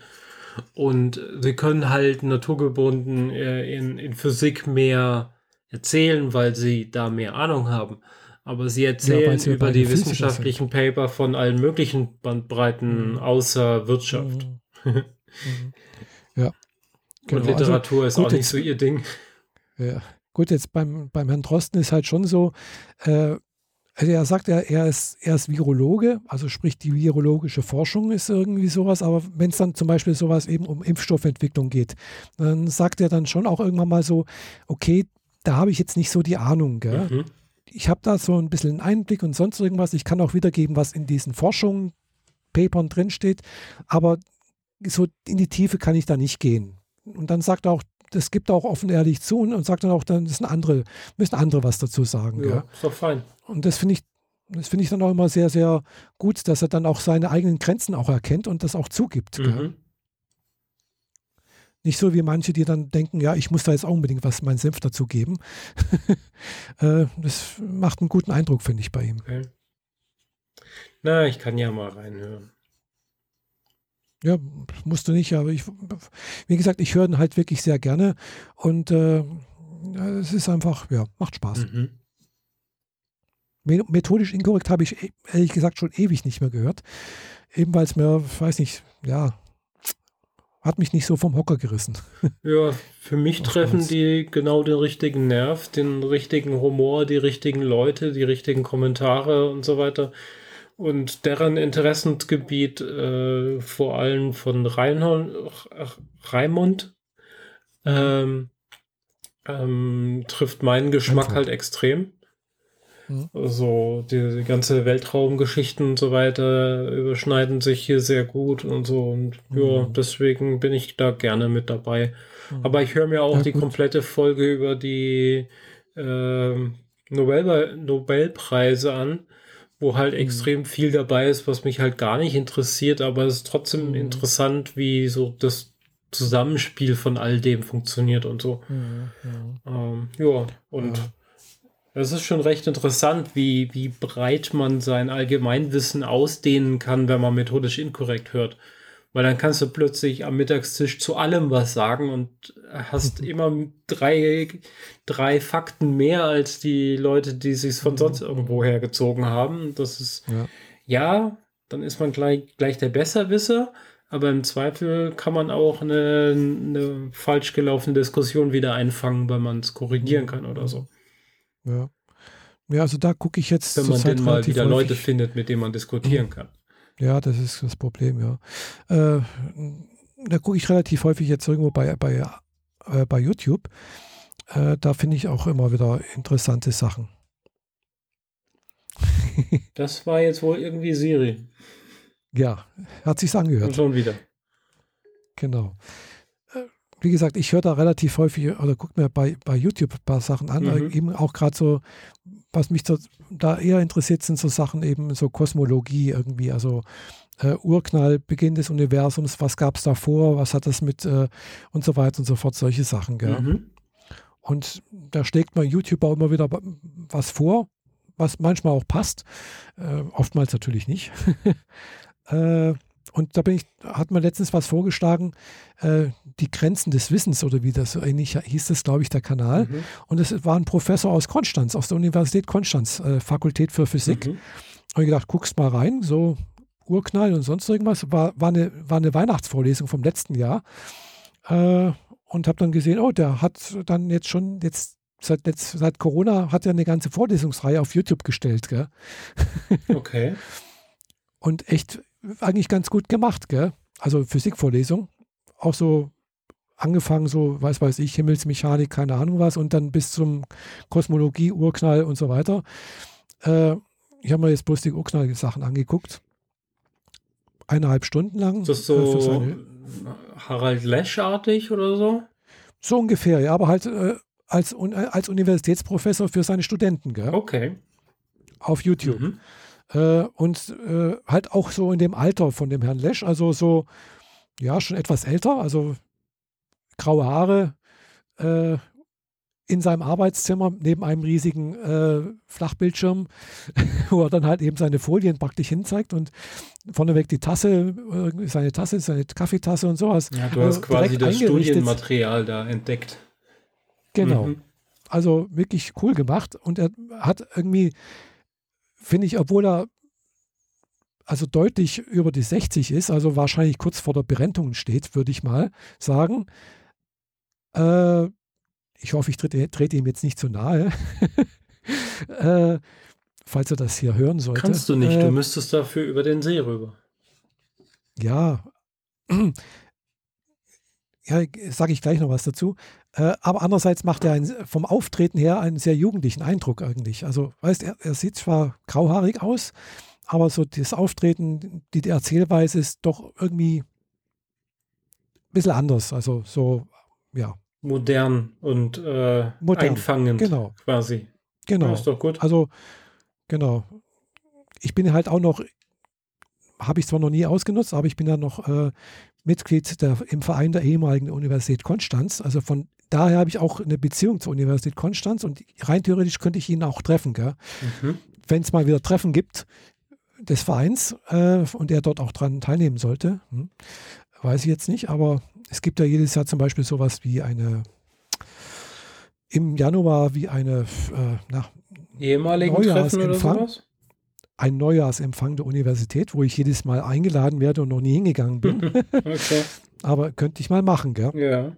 und sie können halt naturgebunden äh, in, in Physik mehr erzählen, weil sie da mehr Ahnung haben. Aber sie erzählen ja, über die wissenschaftlichen Paper von allen möglichen Bandbreiten mhm. außer Wirtschaft. Mhm. <laughs> Mhm. Ja. Genau. Und Literatur also, ist auch nicht so ihr Ding. Ja. Gut, jetzt beim, beim Herrn Drosten ist halt schon so, äh, also er sagt, er, er, ist, er ist Virologe, also sprich die virologische Forschung ist irgendwie sowas, aber wenn es dann zum Beispiel sowas eben um Impfstoffentwicklung geht, dann sagt er dann schon auch irgendwann mal so, okay, da habe ich jetzt nicht so die Ahnung. Gell? Mhm. Ich habe da so ein bisschen einen Einblick und sonst irgendwas. Ich kann auch wiedergeben, was in diesen Forschungen, Papern drinsteht, aber so in die Tiefe kann ich da nicht gehen. Und dann sagt er auch, das gibt er auch offen ehrlich zu und, sagt dann auch, dann müssen andere, müssen andere was dazu sagen. Ja, ist doch fein. Und das finde ich, das finde ich dann auch immer sehr, sehr gut, dass er dann auch seine eigenen Grenzen auch erkennt und das auch zugibt. Mhm. Nicht so wie manche, die dann denken, ja, ich muss da jetzt auch unbedingt was, meinen Senf dazu geben. <laughs> Äh, das macht einen guten Eindruck, finde ich, bei ihm. Okay. Na, ich kann ja mal reinhören. Ja, musst du nicht, aber ich, wie gesagt, ich höre ihn halt wirklich sehr gerne und äh, es ist einfach, ja, macht Spaß. Mhm. Methodisch inkorrekt habe ich ehrlich gesagt schon ewig nicht mehr gehört. Eben weil es mir, weiß nicht, ja, hat mich nicht so vom Hocker gerissen. <laughs> Ja, für mich treffen die genau den richtigen Nerv, den richtigen Humor, die richtigen Leute, die richtigen Kommentare und so weiter und deren Interessensgebiet äh, vor allem von Reinhold, Raimund ähm, ähm, trifft meinen Geschmack Einfach. halt extrem. Mhm. Also die, die, ganze Weltraumgeschichten und so weiter überschneiden sich hier sehr gut und so und mhm. ja, deswegen bin ich da gerne mit dabei. Mhm. Aber ich höre mir auch ja, die gut. komplette Folge über die äh, Nobel Nobelpreise an wo halt mhm. extrem viel dabei ist, was mich halt gar nicht interessiert, aber es ist trotzdem mhm. interessant, wie so das Zusammenspiel von all dem funktioniert und so. Mhm. Ähm, ja, und es ist schon recht interessant, wie, wie breit man sein Allgemeinwissen ausdehnen kann, wenn man methodisch inkorrekt hört. Weil dann kannst du plötzlich am Mittagstisch zu allem was sagen und hast immer drei, drei Fakten mehr als die Leute, die sich von sonst irgendwo hergezogen haben. Das ist, ja, ja dann ist man gleich, gleich der Besserwisser, aber im Zweifel kann man auch eine, eine falsch gelaufene Diskussion wieder einfangen, weil man es korrigieren kann oder so. Ja. Ja, also da gucke ich jetzt. Wenn man denn mal wieder Leute findet, mit denen man diskutieren kann. Ja, das ist das Problem, ja. Äh, da gucke ich relativ häufig jetzt irgendwo bei, bei, äh, bei YouTube. Äh, da finde ich auch immer wieder interessante Sachen. <laughs> das war jetzt wohl irgendwie Siri. Ja, hat sich's angehört. Und schon wieder. Genau. Äh, wie gesagt, ich höre da relativ häufig oder gucke mir bei, bei YouTube ein paar Sachen an, mhm. eben auch gerade so, was mich so, da eher interessiert, sind so Sachen eben so Kosmologie irgendwie, also äh, Urknall, Beginn des Universums, was gab es davor, was hat das mit äh, und so weiter und so fort, solche Sachen. Gell? Mhm. Und da schlägt man YouTuber immer wieder was vor, was manchmal auch passt, äh, oftmals natürlich nicht. <laughs> und da bin ich, hat man letztens was vorgeschlagen, äh, die Grenzen des Wissens oder wie das eigentlich hieß das, glaube ich, der Kanal. Mhm. Und es war ein Professor aus Konstanz, aus der Universität Konstanz, äh, Fakultät für Physik. Mhm. Und ich gedacht, guckst mal rein, so Urknall und sonst irgendwas. War, war, eine, war eine Weihnachtsvorlesung vom letzten Jahr. Äh, und habe dann gesehen, oh, der hat dann jetzt schon, jetzt seit, jetzt, seit Corona hat er eine ganze Vorlesungsreihe auf YouTube gestellt. Gell? Okay. <laughs> und echt eigentlich ganz gut gemacht, gell? Also Physikvorlesung. Auch so angefangen, so, weiß weiß ich, Himmelsmechanik, keine Ahnung was, und dann bis zum Kosmologie, Urknall und so weiter. Äh, ich habe mir jetzt bloß die Urknall-Sachen angeguckt. Eineinhalb Stunden lang. Das ist so seine, Harald Lesch-artig oder so? So ungefähr, ja, aber halt äh, als, als Universitätsprofessor für seine Studenten, gell? Okay. Auf YouTube. Mhm. Äh, und äh, halt auch so in dem Alter von dem Herrn Lesch, also so, ja, schon etwas älter, also graue Haare, äh, in seinem Arbeitszimmer neben einem riesigen äh, Flachbildschirm, <laughs> wo er dann halt eben seine Folien praktisch hinzeigt und vorneweg die Tasse, äh, seine Tasse, seine Kaffeetasse und sowas. Ja, du hast äh, quasi das Studienmaterial da entdeckt. Genau. Mhm. Also wirklich cool gemacht und er hat irgendwie finde ich, obwohl er also deutlich über die 60 ist, also wahrscheinlich kurz vor der Berentung steht, würde ich mal sagen. Äh, ich hoffe, ich trete, trete, ihm jetzt nicht zu nahe. <laughs> äh, falls er das hier hören sollte. Kannst du nicht, äh, du müsstest dafür über den See rüber. Ja, ja, sage ich gleich noch was dazu. Äh, aber andererseits macht er einen, vom Auftreten her einen sehr jugendlichen Eindruck eigentlich. Also, weißt er, er sieht zwar grauhaarig aus, aber so das Auftreten, die, Erzählweise ist doch irgendwie ein bisschen anders. Also so, ja. Modern und äh, Modern, einfangend genau. quasi. Genau. Ja, ist doch gut. Also, genau. Ich bin halt auch noch, habe ich zwar noch nie ausgenutzt, aber ich bin ja noch äh, Mitglied der, im Verein der ehemaligen Universität Konstanz. Also von daher habe ich auch eine Beziehung zur Universität Konstanz und rein theoretisch könnte ich ihn auch treffen. Mhm. Wenn es mal wieder Treffen gibt des Vereins äh, und er dort auch dran teilnehmen sollte, hm, weiß ich jetzt nicht, aber es gibt ja jedes Jahr zum Beispiel sowas wie eine im Januar wie eine äh, na, ehemaligen Treffen oder sowas? Ein Neujahrsempfang der Universität, wo ich jedes Mal eingeladen werde und noch nie hingegangen bin. <laughs> okay. Aber könnte ich mal machen, gell? Ja.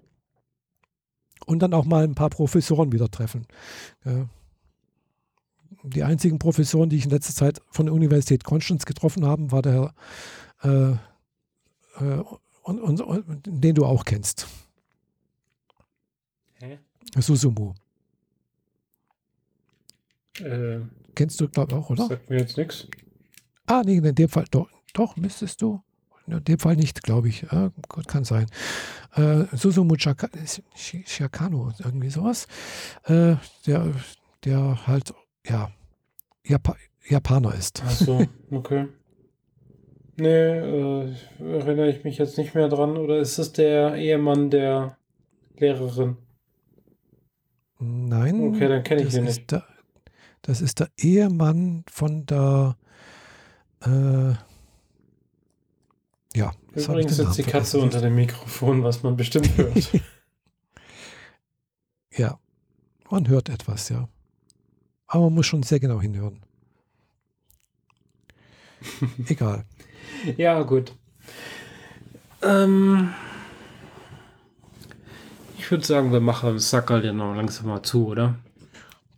Und dann auch mal ein paar Professoren wieder treffen. Ja. Die einzigen Professoren, die ich in letzter Zeit von der Universität Konstanz getroffen habe, war der, äh, äh, und, und, und, den du auch kennst. Hä? Susumu. Äh, Kennst du, glaube ich, auch, oder? Sagt mir jetzt nichts. Ah, nee, in dem Fall doch, doch müsstest du. In dem Fall nicht, glaube ich. Ja, kann sein. Äh, Susumu Shakano, irgendwie sowas. Äh, der, der halt, ja, Jap Japaner ist. Ach so, okay. Nee, äh, erinnere ich mich jetzt nicht mehr dran. Oder ist es der Ehemann der Lehrerin? Nein. Okay, dann kenne ich ihn nicht. Der, das ist der Ehemann von der. Äh, ja. Übrigens sitzt die Katze unter dem Mikrofon, was man bestimmt hört. <laughs> ja, man hört etwas, ja. Aber man muss schon sehr genau hinhören. <laughs> Egal. ja, gut. Ähm, ich würde sagen, wir machen das Sackerl ja noch langsam mal zu, oder?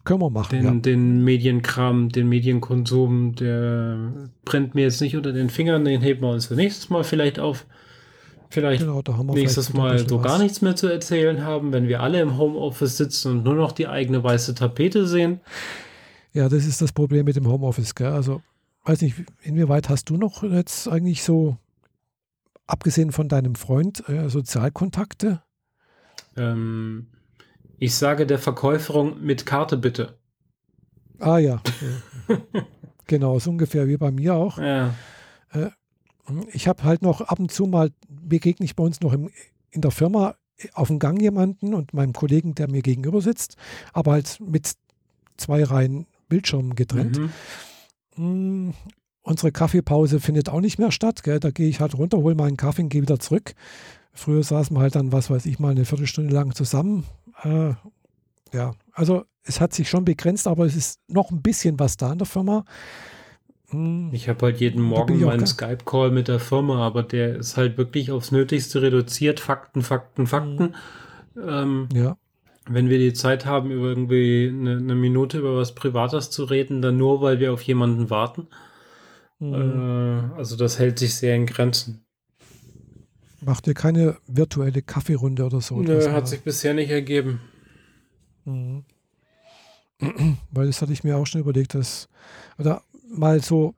Können wir machen. Den, ja. den Medienkram, den Medienkonsum, der brennt mir jetzt nicht unter den Fingern, den heben wir uns für nächstes Mal vielleicht auf. Vielleicht genau, nächstes vielleicht Mal so was. gar nichts mehr zu erzählen haben, wenn wir alle im Homeoffice sitzen und nur noch die eigene weiße Tapete sehen. Ja, das ist das Problem mit dem Homeoffice. Gell? Also, weiß nicht, inwieweit hast du noch jetzt eigentlich so, abgesehen von deinem Freund, äh, Sozialkontakte? Ähm, ich sage der Verkäuferin mit Karte bitte. Ah ja. <laughs> genau, so ungefähr wie bei mir auch. Ja. Äh, ich habe halt noch ab und zu mal, begegne ich bei uns noch im, in der Firma auf dem Gang jemanden und meinem Kollegen, der mir gegenüber sitzt, aber halt mit zwei Reihen Bildschirmen getrennt. Mhm. Mm, unsere Kaffeepause findet auch nicht mehr statt. Gell? Da gehe ich halt runter, hole meinen Kaffee und gehe wieder zurück. Früher saßen wir halt dann, was weiß ich, mal eine Viertelstunde lang zusammen. Äh, ja, also es hat sich schon begrenzt, aber es ist noch ein bisschen was da in der Firma. Hm, ich habe halt jeden Morgen meinen Skype-Call mit der Firma, aber der ist halt wirklich aufs Nötigste reduziert. Fakten, Fakten, Fakten. Ähm, ja. Wenn wir die Zeit haben, über irgendwie eine, eine, Minute über was Privates zu reden, dann nur, weil wir auf jemanden warten. Mhm. Äh, also das hält sich sehr in Grenzen. Macht ihr keine virtuelle Kaffeerunde oder so? Nö, hat sich bisher nicht ergeben. Mhm. <clears throat> Weil das hatte ich mir auch schon überlegt, dass, oder mal so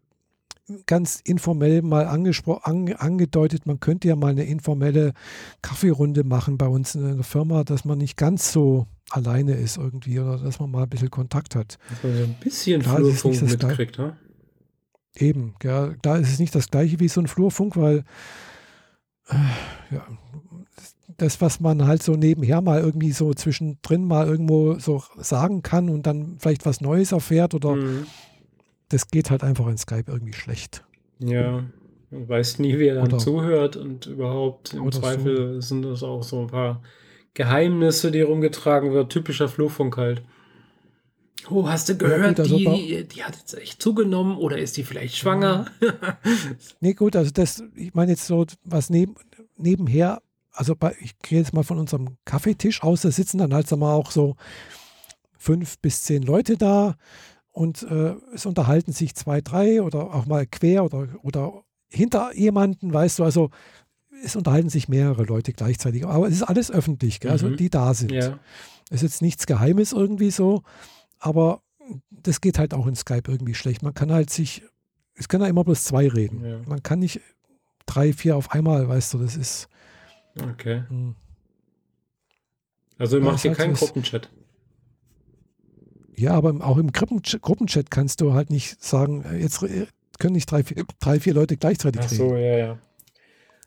ganz informell mal ange, angedeutet, man könnte ja mal eine informelle Kaffeerunde machen bei uns in der Firma, dass man nicht ganz so alleine ist irgendwie oder dass man mal ein bisschen Kontakt hat. Dass man so ein bisschen Flurfunk mitkriegt, ne? Eben, ja, da ist es nicht das gleiche wie so ein Flurfunk, weil äh, ja, das, was man halt so nebenher mal irgendwie so zwischendrin mal irgendwo so sagen kann und dann vielleicht was Neues erfährt oder mhm. das geht halt einfach in Skype irgendwie schlecht. Ja, man weiß nie, wer dann oder, zuhört und überhaupt im Zweifel so. sind das auch so ein paar Geheimnisse, die rumgetragen wird. Typischer Flurfunk halt. Oh, hast du gehört, ja, gut, also die, die hat jetzt echt zugenommen oder ist die vielleicht schwanger? <laughs> nee, gut, also das, ich meine jetzt so, was neben, nebenher also bei, ich gehe jetzt mal von unserem Kaffeetisch aus, da sitzen dann halt mal auch so fünf bis zehn Leute da und äh, es unterhalten sich zwei, drei oder auch mal quer oder, oder hinter jemanden, weißt du, also es unterhalten sich mehrere Leute gleichzeitig, aber es ist alles öffentlich, gell, also mhm. die da sind. Ja. Es ist jetzt nichts Geheimes irgendwie so, aber das geht halt auch in Skype irgendwie schlecht. Man kann halt sich, es können ja immer bloß zwei reden. Ja. Man kann nicht drei, vier auf einmal, weißt du, das ist, Okay. Hm. Also ihr macht hier keinen Gruppenchat. Ja, aber auch im Gruppenchat kannst du halt nicht sagen, äh, jetzt können nicht drei, vier, <laughs> drei, vier Leute gleichzeitig Ach so, ja, ja.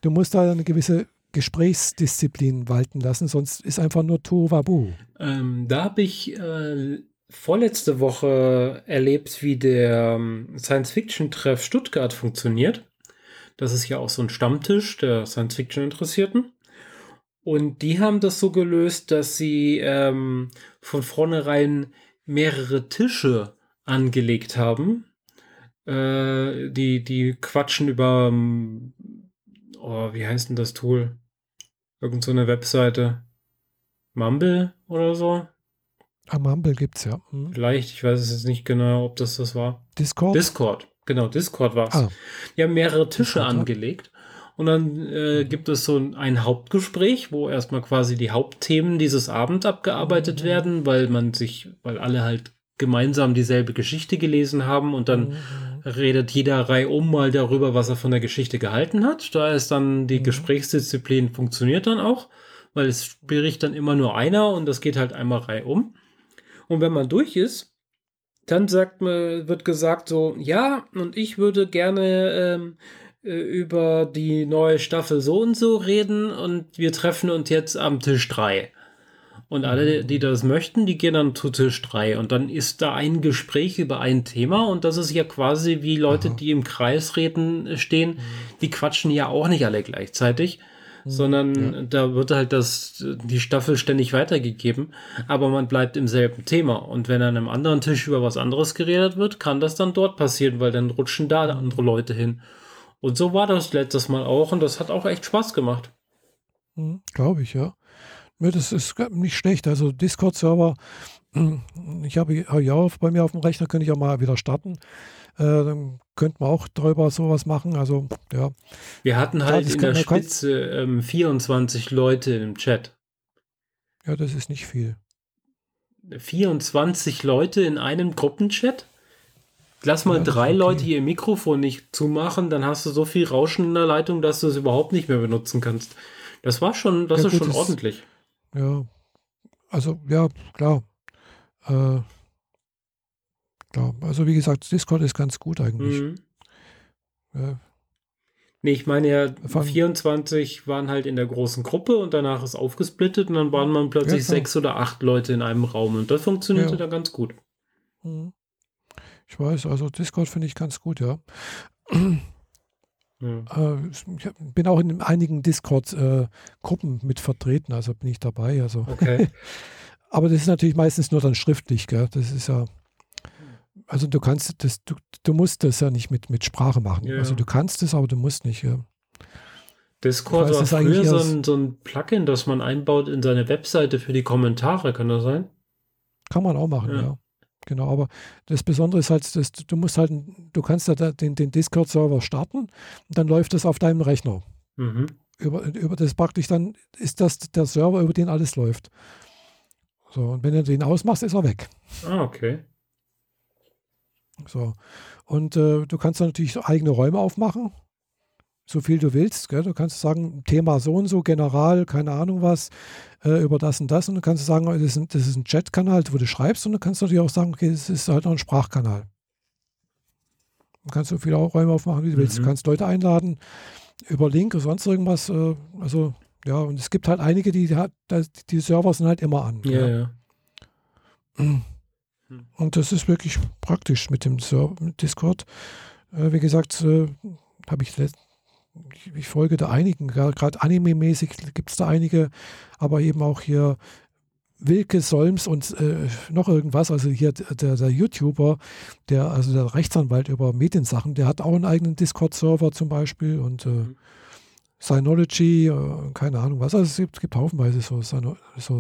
Du musst da eine gewisse Gesprächsdisziplin walten lassen, sonst ist einfach nur Tohuwabu. Ähm, da habe ich äh, vorletzte Woche erlebt, wie der ähm, Science-Fiction-Treff Stuttgart funktioniert. Das ist ja auch so ein Stammtisch der Science-Fiction-Interessierten. Und die haben das so gelöst, dass sie ähm, von vornherein mehrere Tische angelegt haben. Äh, die, die quatschen über, ähm, oh, wie heißt denn das Tool? Irgend so eine Webseite. Mumble oder so? Ah, Mumble gibt's ja. Hm. Vielleicht, ich weiß es jetzt nicht genau, ob das das war. Discord? Discord, genau, Discord war es. Ah. Die haben mehrere Tische Discord, angelegt und dann äh, gibt es so ein Hauptgespräch, wo erstmal quasi die Hauptthemen dieses Abends abgearbeitet mhm. werden, weil man sich, weil alle halt gemeinsam dieselbe Geschichte gelesen haben und dann mhm. redet jeder Reihe um mal darüber, was er von der Geschichte gehalten hat. Da ist dann die mhm. Gesprächsdisziplin funktioniert dann auch, weil es spricht dann immer nur einer und das geht halt einmal Reihe um. Und wenn man durch ist, dann sagt man, wird gesagt so, ja, und ich würde gerne ähm, äh, über die neue Staffel so und so reden und wir treffen uns jetzt am Tisch 3. Und alle, die das möchten, die gehen dann zu Tisch 3. Und dann ist da ein Gespräch über ein Thema. Und das ist ja quasi wie Leute, Aha. die im Kreis reden, stehen. Die quatschen ja auch nicht alle gleichzeitig. Mhm. Sondern ja. da wird halt das, die Staffel ständig weitergegeben. Aber man bleibt im selben Thema. Und wenn an einem anderen Tisch über was anderes geredet wird, kann das dann dort passieren, weil dann rutschen da andere Leute hin. Und so war das letztes Mal auch und das hat auch echt Spaß gemacht. Hm, Glaube ich, ja. ja. Das ist nicht schlecht. Also Discord-Server, <clears throat> ich habe ja bei mir auf dem Rechner, könnte ich auch mal wieder starten. Äh, dann könnte man auch drüber sowas machen. Also, ja. Wir hatten halt ja, in der Spitze ähm, 24 Leute im Chat. Ja, das ist nicht viel. 24 Leute in einem Gruppenchat? Lass mal ja, drei okay. Leute ihr Mikrofon nicht zumachen, dann hast du so viel Rauschen in der Leitung, dass du es überhaupt nicht mehr benutzen kannst. Das war schon, das ja, ist gut, schon das, ordentlich. Ja, also ja, klar. Äh, klar. Also wie gesagt, Discord ist ganz gut eigentlich. Mhm. Ja. Nee, ich meine ja, Von, 24 waren halt in der großen Gruppe und danach ist aufgesplittet und dann waren man plötzlich ja, sechs oder acht Leute in einem Raum und das funktionierte ja. dann ganz gut. Mhm. Ich weiß, also Discord finde ich ganz gut, ja. <clears throat> ja. Äh, ich bin auch in einigen Discord-Gruppen äh, mit vertreten, also bin ich dabei. Also. Okay. <laughs> Aber das ist natürlich meistens nur dann schriftlich, gell? Das ist ja. Also du kannst das, du, du musst das ja nicht mit, mit Sprache machen. Ja. Also du kannst es, aber du musst nicht. Ja. Discord weiß, war früher so ein, so ein Plugin, das man einbaut in seine Webseite für die Kommentare, kann das sein? Kann man auch machen, ja. ja. Genau, aber das Besondere ist halt, dass du musst halt, du kannst ja den, den Discord-Server starten und dann läuft das auf deinem Rechner. Mhm. Über, über das praktisch dann ist das der Server, über den alles läuft. So, und wenn du den ausmachst, ist er weg. Ah, okay. So. Und äh, du kannst dann natürlich eigene Räume aufmachen so viel du willst. Gell? Du kannst sagen, Thema so und so, General, keine Ahnung was, äh, über das und das. Und du kannst sagen, das ist ein, das ist ein Chat-Kanal, wo du schreibst. Und du kannst natürlich auch sagen, okay, das ist halt noch ein Sprachkanal. Du kannst so viele Räume aufmachen, wie du mhm. willst. Du mhm. kannst Leute einladen über Link oder sonst irgendwas. Äh, also, ja, und es gibt halt einige, die, die, die Server sind halt immer an. Ja, ja. <clears throat> Und das ist wirklich praktisch mit dem Discord. Äh, wie gesagt, äh, habe ich, ich folge da einigen, gerade anime-mäßig gibt es da einige, aber eben auch hier Wilke Solms und äh, noch irgendwas, also hier der, der, YouTuber, der, also der Rechtsanwalt über Mediensachen, der hat auch einen eigenen Discord-Server zum Beispiel und äh, mhm. Synology, äh, keine Ahnung was. Also es gibt, gibt haufenweise so, so,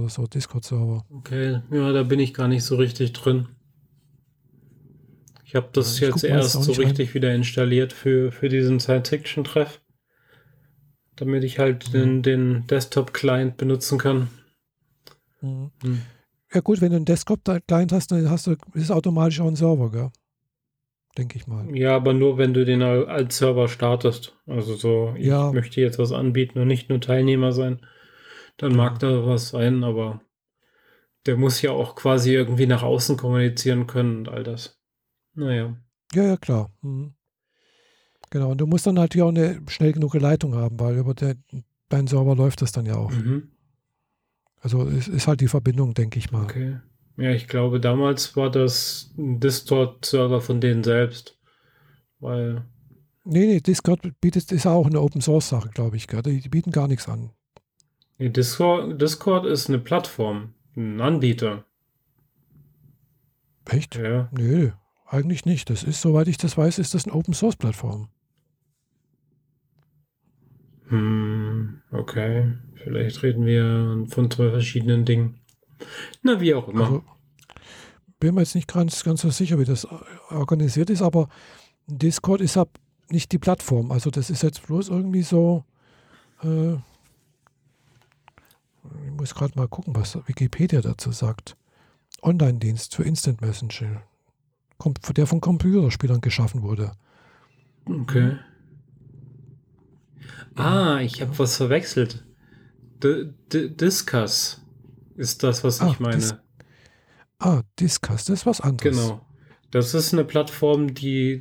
so Discord-Server. Okay, ja, da bin ich gar nicht so richtig drin. Ich habe das ja, jetzt erst so richtig rein. wieder installiert für, für diesen Science-Fiction-Treff damit ich halt mhm. den, den Desktop-Client benutzen kann. Mhm. Mhm. Ja gut, wenn du einen Desktop-Client hast, dann hast du, ist es automatisch auch ein Server, gell? Denke ich mal. Ja, aber nur wenn du den als Server startest. Also so, ich ja. möchte jetzt was anbieten und nicht nur Teilnehmer sein. Dann ja. mag da was sein, aber der muss ja auch quasi irgendwie nach außen kommunizieren können und all das. Naja. Ja, ja, klar. Mhm. Genau, und du musst dann natürlich auch eine schnell genug Leitung haben, weil über der, deinen Server läuft das dann ja auch. Mhm. Also es ist halt die Verbindung, denke ich mal. Okay. Ja, ich glaube, damals war das ein Discord-Server von denen selbst. Weil. Nee, nee, Discord bietet, ist auch eine Open-Source-Sache, glaube ich. Die, die, bieten gar nichts an. Nee, Discord, Discord ist eine Plattform, ein Anbieter. Echt? Ja. Nö, eigentlich nicht. Das ist, soweit ich das weiß, ist das eine Open-Source-Plattform. Hm, okay. Vielleicht reden wir von zwei verschiedenen Dingen. Na, wie auch immer. Also, bin mir jetzt nicht ganz, ganz so sicher, wie das organisiert ist, aber Discord ist ab nicht die Plattform. Also das ist jetzt bloß irgendwie so. Äh, ich muss gerade mal gucken, was Wikipedia dazu sagt. Online-Dienst für Instant Messenger, der von Computerspielern geschaffen wurde. Okay. Ah, ich habe was verwechselt. D D Discuss ist das, was ah, ich meine. Dis ah, Discuss, das ist was anderes. Genau. Das ist eine Plattform, die,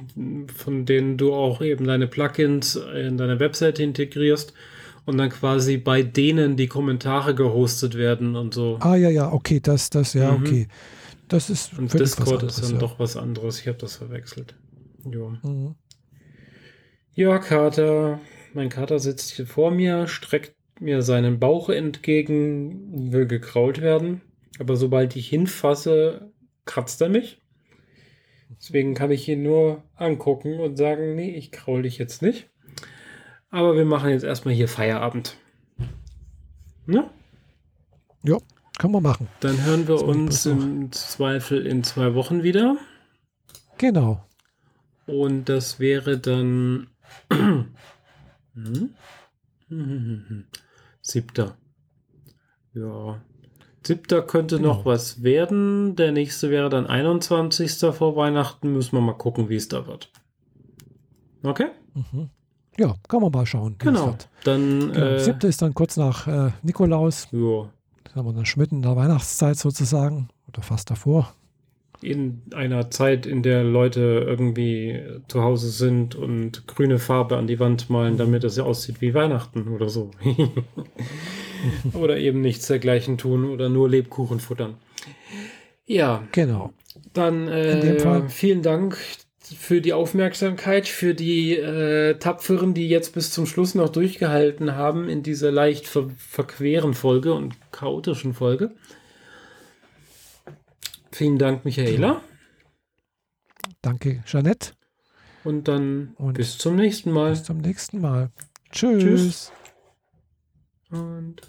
von denen du auch eben deine Plugins in deine Webseite integrierst und dann quasi bei denen die Kommentare gehostet werden und so. Ah, ja, ja, okay, das, das, ja, mhm. okay. Das ist. Und Discord anderes, ist dann ja. doch was anderes. Ich habe das verwechselt. Jo. Mhm. Ja, Kater. Mein Kater sitzt hier vor mir, streckt mir seinen Bauch entgegen, will gekrault werden. Aber sobald ich hinfasse, kratzt er mich. Deswegen kann ich ihn nur angucken und sagen, nee, ich kraul dich jetzt nicht. Aber wir machen jetzt erstmal hier Feierabend. Ne? Ja, kann man machen. Dann hören wir uns im Zweifel in zwei Wochen wieder. Genau. Und das wäre dann <clears throat> hm? Siebter. Ja. Siebter könnte genau. noch was werden. Der nächste wäre dann 21. vor Weihnachten. Müssen wir mal gucken, wie es da wird. Okay? Mhm. Ja, kann man mal schauen. Genau. Dann, genau. Äh, Siebte ist dann kurz nach äh, Nikolaus. Ja. Das haben wir dann schmitten in der Weihnachtszeit sozusagen. Oder fast davor in einer Zeit, in der Leute irgendwie zu Hause sind und grüne Farbe an die Wand malen, damit es aussieht wie Weihnachten oder so. <laughs> oder eben nichts dergleichen tun oder nur Lebkuchen futtern. Ja. Genau. Dann äh, vielen Dank für die Aufmerksamkeit, für die äh, Tapferen, die jetzt bis zum Schluss noch durchgehalten haben in dieser leicht ver verqueren Folge und chaotischen Folge. Vielen Dank, Michaela. Danke, Jeanette. Und dann und bis zum nächsten Mal. Bis zum nächsten Mal. Tschüss. Tschüss. Und